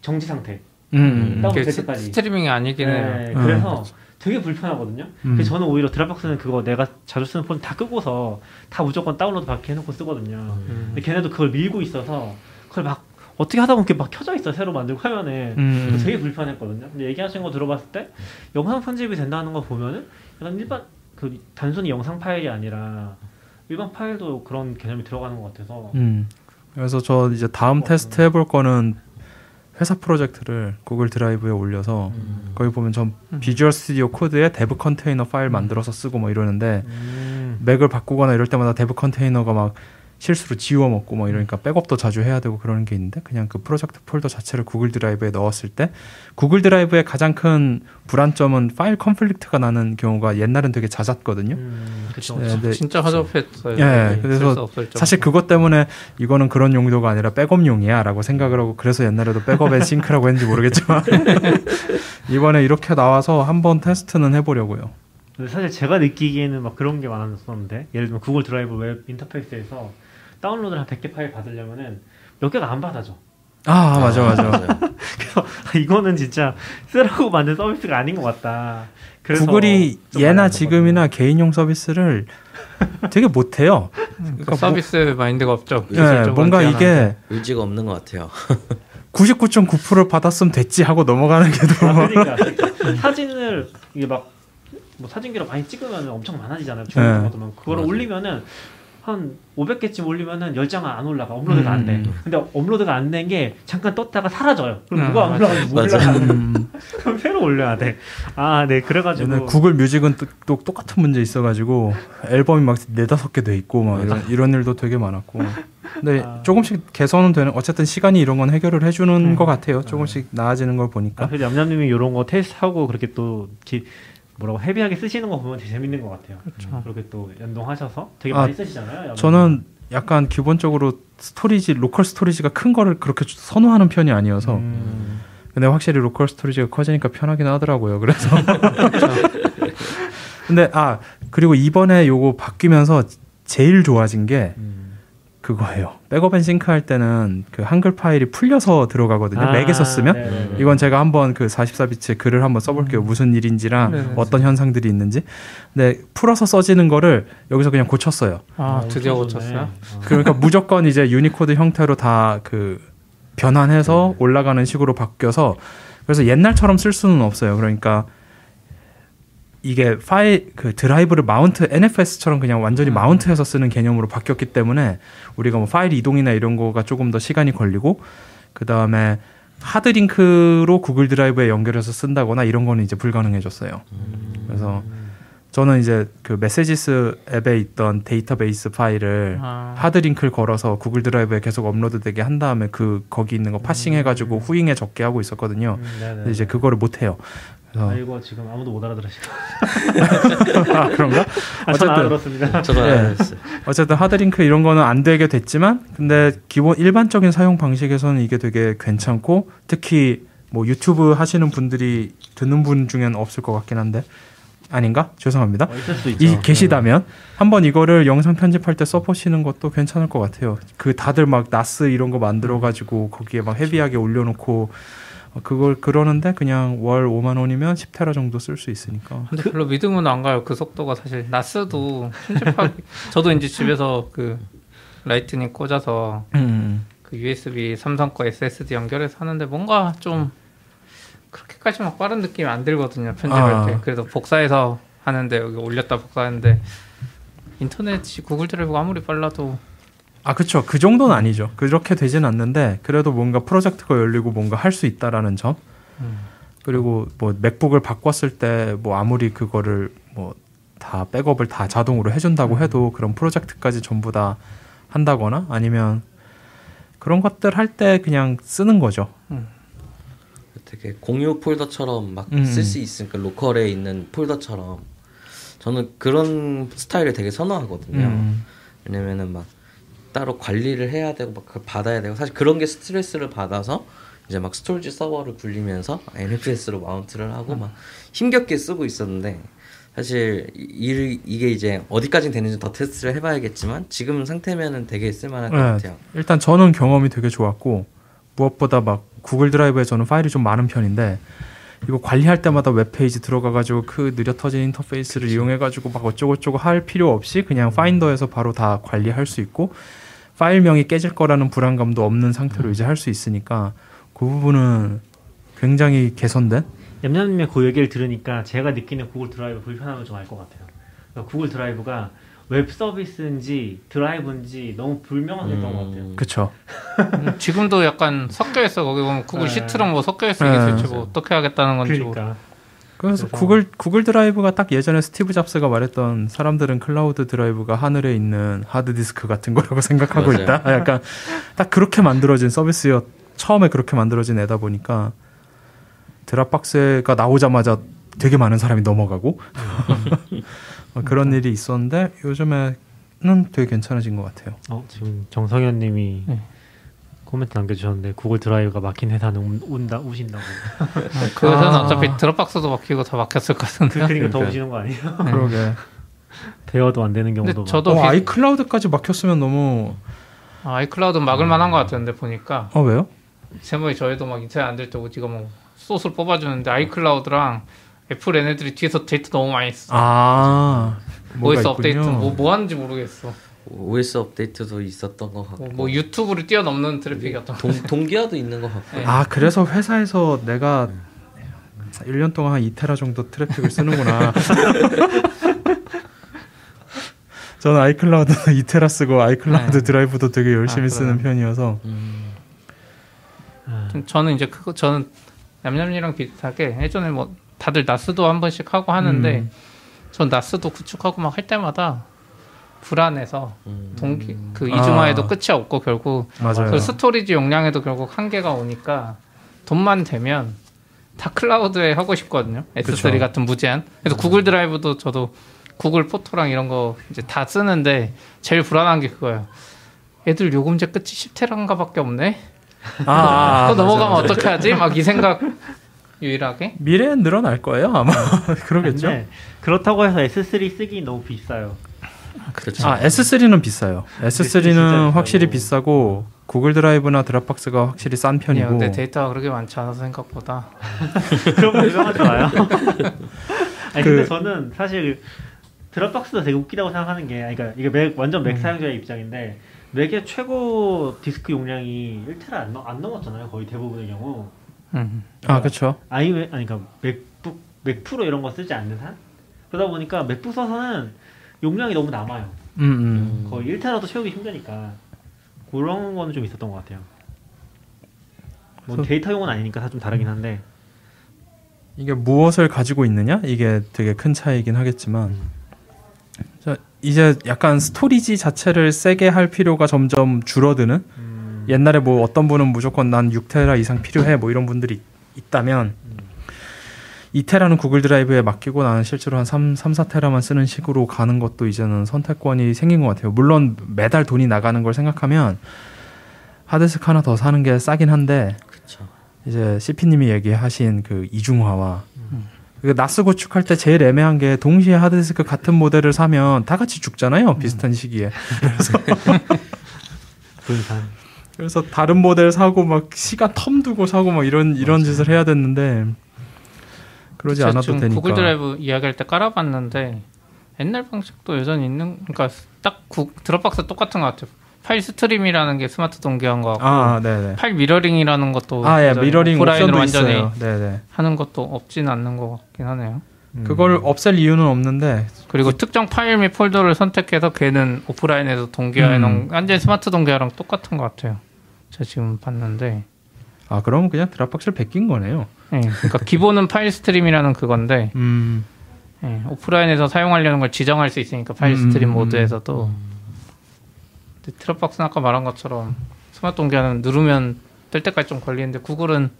정지 상태. 음, 음, 다운 이게 될 스- 때까지. 스트리밍이 아니긴 해요. 네, 음. 그래서 되게 불편하거든요. 음. 그래서 저는 오히려 Dropbox는 그거 내가 자주 쓰는 폰 다 끄고서 다 무조건 다운로드 받게 해놓고 쓰거든요. 음. 근데 걔네도 그걸 밀고 있어서 그걸 막 어떻게 하다 보면 이렇게 막 켜져 있어 새로 만들고 화면에 음, 그래서 되게 불편했거든요. 근데 얘기하신 거 들어봤을 때 영상 편집이 된다는 거 보면은 약간 일반 그 단순히 영상 파일이 아니라 일반 파일도 그런 개념이 들어가는 것 같아서 음. 그래서 저 이제 다음 테스트 해볼 거는 회사 프로젝트를 Google Drive에 올려서 음. 거기 보면 전 Visual Studio Code에 dev container 파일 만들어서 쓰고 뭐 이러는데 음. Mac을 바꾸거나 이럴 때마다 dev container가 막 실수로 지워 먹고 뭐 이러니까 백업도 자주 해야 되고 그러는 게 있는데 그냥 그 프로젝트 폴더 자체를 Google Drive에 넣었을 때 Google Drive의 가장 큰 불안점은 파일 conflict가 나는 경우가 옛날엔 되게 잦았거든요. 음, 그쵸. 네, 네. 진짜 허접했어요. 예, 네, 그래서 사실 그것 때문에 이거는 그런 용도가 아니라 백업용이야라고 생각을 하고 그래서 옛날에도 Backup and Sync라고 했는지 모르겠지만 이번에 이렇게 나와서 한번 테스트는 해보려고요. 근데 사실 제가 느끼기에는 막 그런 게 많았었는데 예를 들면 Google Drive 웹 인터페이스에서 다운로드를 한 100개 파일 받으려면은 몇 개가 안 받아줘. 아 맞아 맞아. 그래서 이거는 진짜 쓰라고 만든 서비스가 아닌 것 같다. 그래서 구글이 좀 예나 지금이나 개인용 서비스를 되게 못해요. 그 서비스 마인드가 없죠. 뭐, 예, 뭔가 이게 의지가 없는 것 같아요. 99.9%를 받았으면 됐지 하고 넘어가는 게 아, 너무 그러니까 사진을 이게 막 뭐 사진기로 많이 찍으면 엄청 많아지잖아요. 중요한 네. 그거를 맞아요. 올리면은 한 500개쯤 올리면은 10장은 안 올라가. 업로드가 안 돼. 음. 근데 업로드가 안 된 게 잠깐 떴다가 사라져요. 그럼 음, 누가 안. 올라가는지 맞아. 몰라. 음, 그럼 새로 올려야 돼. 아, 네. 그래 가지고 얘는 구글 뮤직은 또, 또 똑같은 문제 있어 가지고 앨범이 막 네다섯 개 돼 있고 막 이런, 이런 일도 되게 많았고 근데 아. 조금씩 개선은 되는 어쨌든 시간이 이런 건 해결을 해주는 음. 것 같아요 조금씩 나아지는 걸 보니까 아, 그래도 얌얌님이 이런 거 테스트하고 그렇게 또 기, 뭐라고 heavy하게 쓰시는 거 보면 되게 재밌는 것 같아요. 그렇죠. 그렇게 또 연동하셔서 되게 아, 많이 쓰시잖아요. 저는 약간 기본적으로 storage local storage가 큰 거를 그렇게 선호하는 편이 아니어서 음, 근데 확실히 local storage가 커지니까 편하긴 하더라고요. 그래서 근데 아 그리고 이번에 요거 바뀌면서 제일 좋아진 게 음. 그거예요. Backup and Sync 할 때는 그 한글 파일이 풀려서 들어가거든요. 아, Mac에서 쓰면 네네네. 이건 제가 한번 그 44비트에 글을 한번 써볼게요. 무슨 일인지랑 네네. 어떤 현상들이 있는지. 근데 풀어서 써지는 거를 여기서 그냥 고쳤어요. 아 어, 드디어. 고쳤어요. 어. 그러니까 무조건 이제 유니코드 형태로 다 그 변환해서 올라가는 식으로 바뀌어서 그래서 옛날처럼 쓸 수는 없어요. 그러니까 이게 파일 그 드라이브를 mount NFS처럼 그냥 완전히 mount해서 쓰는 개념으로 바뀌었기 때문에 우리가 뭐 파일 이동이나 이런 거가 조금 더 시간이 걸리고 그 다음에 hard link로 Google Drive에 연결해서 쓴다거나 이런 거는 이제 불가능해졌어요. 그래서 저는 이제 그 메시지스 앱에 있던 데이터베이스 파일을 아, 하드링크를 걸어서 구글 드라이브에 계속 업로드되게 한 다음에 그 거기 있는 거 파싱해가지고 후잉에 적게 하고 있었거든요. 음. 근데 이제 그거를 못 해요. 그래서 아, 이거 지금 아무도 못 알아들으시고. 아, 그런가? 아, 어쨌든. 알아들었습니다. 저도 네. 어쨌든 하드링크 이런 거는 안 되게 됐지만 근데 기본 일반적인 사용 방식에서는 이게 되게 괜찮고 특히 뭐 유튜브 하시는 분들이 듣는 분 중엔 없을 것 같긴 한데 아닌가? 죄송합니다. 어, 있을 수 있죠. 이 계시다면 한번 이거를 영상 편집할 때 써보시는 것도 괜찮을 것 같아요. 그 다들 막 NAS 이런 거 만들어 가지고 거기에 막 heavy하게 올려놓고 어, 그걸 그러는데 그냥 월 5만 원이면 10테라 정도 쓸 수 있으니까. 근데 별로 믿음은 안 가요. 그 속도가 사실 NAS도 편집하기 저도 이제 집에서 그 Lightning 꽂아서 음. 그 USB 삼성 거 SSD 연결해서 하는데 뭔가 좀 그렇게까지 막 빠른 느낌이 안 들거든요. 편집할 아. 때. 그래서 복사해서 하는데 여기 올렸다 복사하는데 인터넷이 구글 드라이브가 아무리 빨라도 아 그쵸 그 정도는 아니죠. 그렇게 되진 않는데 그래도 뭔가 프로젝트가 열리고 뭔가 할 수 있다라는 점. 음. 그리고 뭐 맥북을 바꿨을 때 뭐 아무리 그거를 뭐 다 백업을 다 자동으로 해준다고 해도 그런 프로젝트까지 전부 다 한다거나 아니면 그런 것들 할 때 그냥 쓰는 거죠. 되게 공유 폴더처럼 막 음. 쓸수 있으니까 로컬에 있는 폴더처럼 저는 그런 스타일을 되게 선호하거든요. 음. 왜냐면은 막 따로 관리를 해야 되고 막 그걸 받아야 되고 사실 그런 게 스트레스를 받아서 이제 막 storage 서버를 굴리면서 NFS로 mount를 하고 막 힘겹게 쓰고 있었는데 사실 이, 이게 이제 어디까지 되는지 더 테스트를 해봐야겠지만 지금 상태면은 되게 쓸만할 것 네. 같아요. 일단 저는 경험이 되게 좋았고 무엇보다 막 구글 드라이브에 저는 파일이 좀 많은 편인데 이거 관리할 때마다 웹페이지 들어가가지고 그 느려 터진 인터페이스를 이용해가지고 막 어쩌고저쩌고 할 필요 없이 그냥 Finder에서 바로 다 관리할 수 있고 파일명이 깨질 거라는 불안감도 없는 상태로 이제 할 수 있으니까 그 부분은 굉장히 개선된 얌얌님의 그 얘기를 들으니까 제가 느끼는 구글 드라이브 불편함을 좀 알 것 같아요. 그러니까 구글 드라이브가 웹 서비스인지 드라이브인지 너무 불명확했던 음. 것 같아요. 그쵸. 지금도 약간 섞여 있어. 거기 보면 구글 네. 시트랑 뭐 섞여 있어. 이게 네. 대체 뭐 어떻게 하겠다는 건지. 뭐. 그러니까 그래서 그래서- 구글 구글 드라이브가 딱 예전에 스티브 잡스가 말했던 사람들은 클라우드 드라이브가 하늘에 있는 하드 디스크 같은 거라고 생각하고 맞아요. 있다. 약간 딱 그렇게 만들어진 서비스였 처음에 그렇게 만들어진 애다 보니까 드랍박스가 나오자마자 되게 많은 사람이 넘어가고 어, 그런 일이 있었는데 요즘에는 되게 괜찮아진 것 같아요. 어, 지금 정성현님이 네. 코멘트 남겨주셨는데 구글 드라이브가 막힌 회사는 운- 운다 우신다고. 그 회사는 아. 어차피 드롭박스도 막히고 다 막혔을 것 같은데. 그러니까 더 그러니까요. 우시는 거 아니에요? 그러게. 대여도 안 되는 경우도 저도 어, 비- 아이클라우드까지 막혔으면 너무 아, 아이클라우드 막을 만한 것 같았는데 보니까 어 왜요? 제목이 저희도 막 인터넷 안될 때고 지금 뭐 소스를 뽑아주는데 아이클라우드랑 애플 얘네들이 뒤에서 데이터 너무 많이 써. 아 뭐가 OS 업데이트 있군요. 뭐, 뭐 하는지 모르겠어. OS 업데이트도 있었던 것 같고 뭐, 뭐 유튜브를 뛰어넘는 트래픽이었던 것 동, 동기화도 있는 것 같고 네. 아 그래서 회사에서 내가 1년 동안 한 2테라 정도 트래픽을 쓰는구나. 저는 아이클라우드 2테라 쓰고 아이클라우드 네. 드라이브도 되게 열심히 아, 쓰는? 편이어서 음, 좀 저는 이제 그거 저는 냠냠이랑 비슷하게 예전에 뭐 다들 NAS도 한 번씩 하고 하는데 음. 전 NAS도 구축하고 막 할 때마다 불안해서 음. 동기 그 이중화에도 아. 끝이 없고 결국 맞아요. 그 storage 용량에도 결국 한계가 오니까 돈만 되면 다 클라우드에 하고 싶거든요. S3 그쵸. 같은 무제한. 그래서 구글 드라이브도 저도 구글 포토랑 이런 거 이제 다 쓰는데 제일 불안한 게 그거예요. 애들 요금제 끝이 10테라인가밖에 없네. 아, 아, 또 넘어가면 맞아요. 어떻게 하지? 막 이 생각 유일하게. 미래엔 늘어날 거예요 아마 그러겠죠. 근데 그렇다고 해서 S3 쓰기 너무 비싸요. 그렇죠. 아 S3는 비싸요. 진짜 S3는 비싸요. 확실히 비싸고 구글 드라이브나 드랍박스가 확실히 싼 아니요, 편이고. 근데 데이터가 그렇게 많지 않아서 생각보다. 그런 거 유명하지 마요. 아니 근데 그- 저는 사실 드랍박스도 되게 웃기다고 생각하는 게, 그러니까 이게 맥, 완전 맥 사용자의 입장인데 맥의 최고 디스크 용량이 1테라 안, 넘- 안 넘었잖아요. 거의 대부분의 경우. 음. 아 그렇죠. 아니 그러니까 맥북 맥 프로 이런 거 쓰지 않는 한 그러다 보니까 맥북 써서는 용량이 너무 남아요. 음, 음. 거의 1테라도 채우기 힘드니까 그런 거는 좀 있었던 것 같아요. 뭐 그래서- 데이터용은 아니니까 다 좀 다르긴 한데. 이게 무엇을 가지고 있느냐? 이게 되게 큰 차이긴 하겠지만. 자, 이제 약간 storage 자체를 세게 할 필요가 점점 줄어드는? 음, 옛날에 뭐 어떤 분은 무조건 난 6테라 이상 필요해 뭐 이런 분들이 있다면 2테라는 구글 드라이브에 맡기고 나는 실제로 한 3, 3 4테라만 쓰는 식으로 가는 것도 이제는 선택권이 생긴 것 같아요. 물론 매달 돈이 나가는 걸 생각하면 하드디스크 하나 더 사는 게 싸긴 한데 그렇죠. 이제 CP님이 얘기하신 그 이중화와 그 나스 구축할 때 제일 애매한 게 동시에 하드디스크 같은 모델을 사면 다 같이 죽잖아요 비슷한 시기에 분산. 그래서 다른 모델 사고 막 시간 텀 두고 사고 막 이런 이런 짓을 해야 됐는데 그러지 않아도 지금 되니까 구글 드라이브 이야기할 때 깔아봤는데 옛날 방식도 여전히 있는 그러니까 딱 구, 드롭박스 똑같은 것 같아요. 파일 stream이라는 게 스마트 동기화인 것 같고 아 네네 파일 mirroring이라는 것도 아예 여전히 미러링 오프라인으로 완전히 있어요 네네 하는 것도 없지는 않는 것 같긴 하네요. 음. 그걸 없앨 이유는 없는데 그리고 특정 파일 및 폴더를 선택해서 걔는 오프라인에서 동기화해 놓은 음. 완전 스마트 동기화랑 똑같은 것 같아요. 제가 지금 봤는데 아 그러면 그냥 드랍박스를 베낀 거네요 예, 그러니까 기본은 파일 stream이라는 그건데 음 예, 오프라인에서 사용하려는 걸 지정할 수 있으니까 파일 음, stream 음, 모드에서도 드랍박스는 아까 말한 것처럼 스마트 동기화는 누르면 뜰 때까지 좀 걸리는데 구글은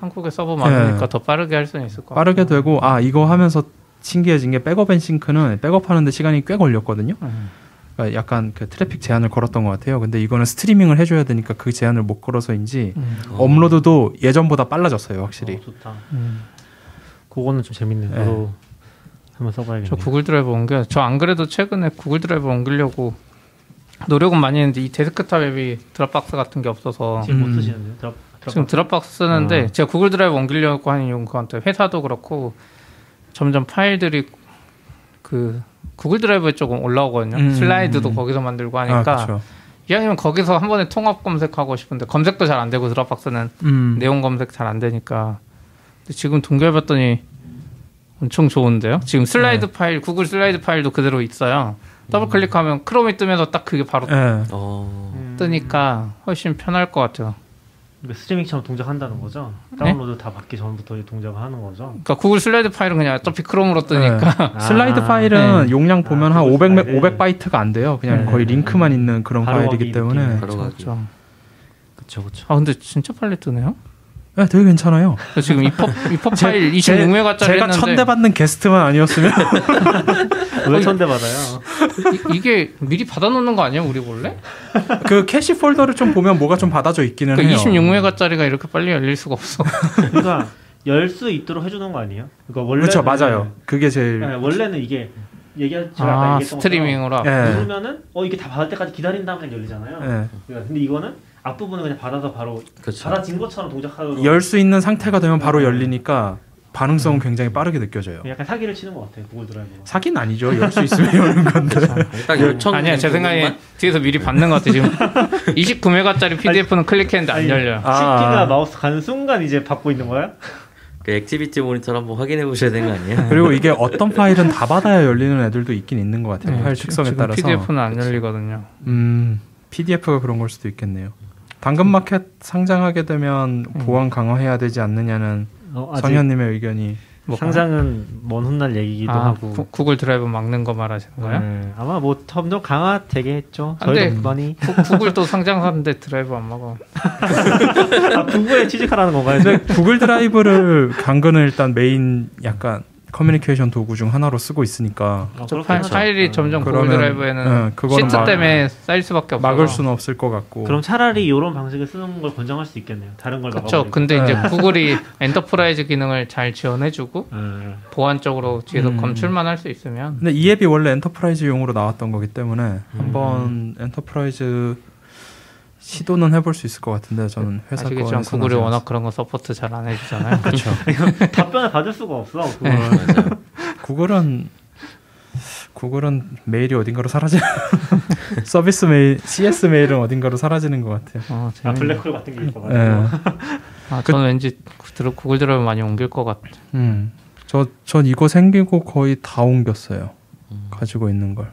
한국에 서버 많으니까 예. 더 빠르게 할 수는 있을 것 빠르게 같아요. 되고 아 이거 하면서 신기해진 게 Backup and Sync는 백업하는데 시간이 꽤 걸렸거든요 음. 그러니까 약간 그 트래픽 제한을 걸었던 것 같아요 근데 이거는 스트리밍을 해줘야 되니까 그 제한을 못 걸어서인지 음. 업로드도 예전보다 빨라졌어요 확실히 어, 좋다. 음. 그거는 좀 재밌네요. 네. 한번 써봐야겠네요. 저 구글 드라이브 옮겨 저 안 그래도 최근에 구글 드라이브 옮기려고 노력은 많이 했는데 이 데스크탑 앱이 드랍박스 같은 게 없어서 지금 음. 못 쓰시는데요? 드랍, 드랍 지금 드랍박스 쓰는데 아. 제가 구글 드라이브 옮기려고 하는 이유는 근데 회사도 그렇고 점점 파일들이 그 구글 드라이브에 조금 올라오거든요. 음. 슬라이드도 거기서 만들고 하니까 아. 이왕이면 거기서 한 번에 통합 검색하고 싶은데 검색도 잘 안 되고 드랍박스는 음. 내용 검색 잘 안 되니까 근데 지금 돌려봤더니 엄청 좋은데요. 지금 슬라이드 네. 파일, 구글 슬라이드 파일도 그대로 있어요. 더블 클릭하면 크롬이 뜨면서 딱 그게 바로 예. 어, 뜨니까 훨씬 편할 것 같아요. 이거 스트리밍처럼 동작한다는 거죠? 다운로드 다 받기 전부터 이 동작을 하는 거죠? 그러니까 구글 슬라이드 파일은 그냥 어차피 크롬으로 뜨니까 네. 슬라이드 아, 파일은 네. 용량 보면 아, 한 그걸 500, 파일을. 500바이트가 안 돼요. 그냥 네, 거의 네, 링크만 네. 있는 그런 파일이기 때문에. 그렇죠. 그쵸. 아 근데 진짜 빨리 뜨네요. 네, 되게 괜찮아요. 저 지금 제- 파일 제- 26메가짜리 제가 했는데 천대받는 게스트만 아니었으면 왜 천대 받아요? 이, 이게 미리 받아놓는 거 아니에요, 우리 원래? 그 캐시 폴더를 좀 보면 뭐가 좀 받아져 있기는 그러니까 해요. 26메가짜리가 이렇게 빨리 열릴 수가 없어. 그러니까 열 수 있도록 해주는 거 아니에요? 그러니까 원래 그렇죠, 맞아요. 그게 제일 네, 원래는 이게 얘기한 제가 아 얘기했던 스트리밍으로. 예. 누르면은 어 이게 다 받을 때까지 기다린 다음에 열리잖아요. 예. 그러니까 근데 이거는 앞부분을 그냥 받아서 바로 그렇죠. 받아진 것처럼 동작하도록 열 수 있는 상태가 되면 바로 열리니까 반응성은 굉장히 빠르게 느껴져요. 약간 사기를 치는 것 같아요 구글 드라이브. 사기는 아니죠. 열 수 있으면 여는 건데. 딱 요청 아니야, 제 생각에 부분만? 뒤에서 미리 받는 것 같아 지금. 29메가짜리 PDF는 클릭했는데 안 아니, 열려요. 아. 쉽기가 마우스 가는 순간 이제 받고 있는 거야? 그 Activity Monitor 한번 확인해 보셔야 되는 거 아니에요? 그리고 이게 어떤 파일은 다 받아야 열리는 애들도 있긴 있는 것 같아요. 네, 파일 특성에 지금 따라서. PDF는 안 열리거든요. 음, PDF가 그런 걸 수도 있겠네요. 당근마켓 상장하게 되면 음. 보안 강화해야 되지 않느냐는 어, 아직 선현님의 의견이 뭐 상장은 먼 훗날 얘기기도 아, 하고. 구, 구글 드라이브 막는 거 말하시는 거예요? 네, 아마 뭐 점점 강화되겠죠. 안 돼. 저희도 많이 구, 구글도 상장하는데 드라이브 안 막어. 아, 구글에 취직하라는 건가요? 근데 구글 드라이브를 당근은 일단 메인 약간 커뮤니케이션 도구 중 하나로 쓰고 있으니까 어, 하죠. 파일이 어. 점점 구글 그러면, 드라이브에는 어, 그거는 시트 막- 때문에 쌓일 수밖에 없어. 막을 수는 없을 것 같고. 그럼 차라리 이런 방식을 쓰는 걸 권장할 수 있겠네요. 다른 걸 그렇죠. 근데 이제 네. 구글이 enterprise 기능을 잘 지원해주고 네. 보안적으로 뒤에서 음. 검출만 할 수 있으면 근데 이 앱이 원래 enterprise용으로 나왔던 거기 때문에 한번 enterprise 시도는 해볼 수 있을 것 같은데 저는 회사 아시겠지만 구글이 아직 워낙 그런 거 support 잘 안 해주잖아요. 그렇죠. 답변을 받을 수가 없어. 그걸. 네. 구글은 구글은 메일이 어딘가로 사라지 서비스 메일 CS 메일은 어딘가로 사라지는 것 같아요. 어, 아 재밌네. 블랙홀 같은 게 있어가지고. 예. 아, 저는 왠지 구- 구글 드라이브 많이 옮길 것 같아. 음. 저 전 이거 생기고 거의 다 옮겼어요. 가지고 있는 걸.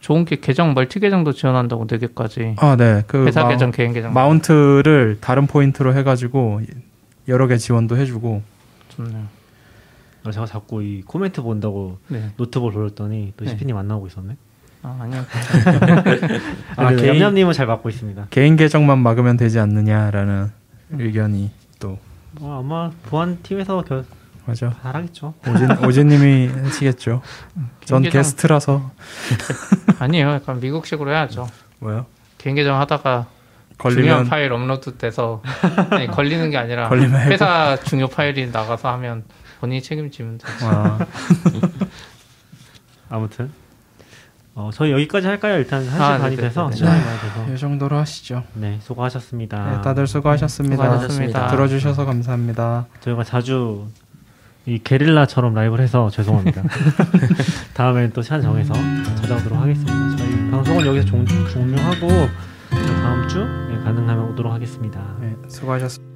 좋은 게 계정 멀티 계정도 지원한다고 4 개까지. 아, 네. 그 회사 마우- 계정, 개인 계정. mount를 다른 포인트로 해가지고 여러 개 지원도 해주고. 좋네요. 아, 제가 자꾸 이 코멘트 본다고 네. 노트북 돌렸더니 또 네. 시피님 안 나오고 있었네. 아, 아니요. 아, 아, 개인- 얌얌님은 잘 막고 있습니다. 개인 계정만 막으면 되지 않느냐라는 의견이 또 어, 아마 보안 팀에서 결 맞아. 잘하겠죠. 오진 오진님이 하시겠죠. 전 게스트라서 아니에요. 약간 미국식으로 해야죠. 뭐요? 개인 계정 하다가 중요한 걸리면 파일 업로드 돼서 아니, 걸리는 게 아니라 걸리면 해고. 회사 중요 파일이 나가서 하면 본인이 책임지면 되죠. 아, 아무튼 어, 저희 여기까지 할까요? 일단 1시 아, 반이 네, 돼서 네, 네. 시간이 많이 돼서 이 정도로 하시죠. 네 수고하셨습니다. 네, 다들 수고하셨습니다. 수고하셨습니다. 들어주셔서 감사합니다. 저희가 자주 이 게릴라처럼 라이브를 해서 죄송합니다. 다음에 또 시간 정해서 찾아오도록 하겠습니다. 저희 방송은 여기서 종, 종료하고 다음 주 네, 가능하면 오도록 하겠습니다. 네, 수고하셨습니다.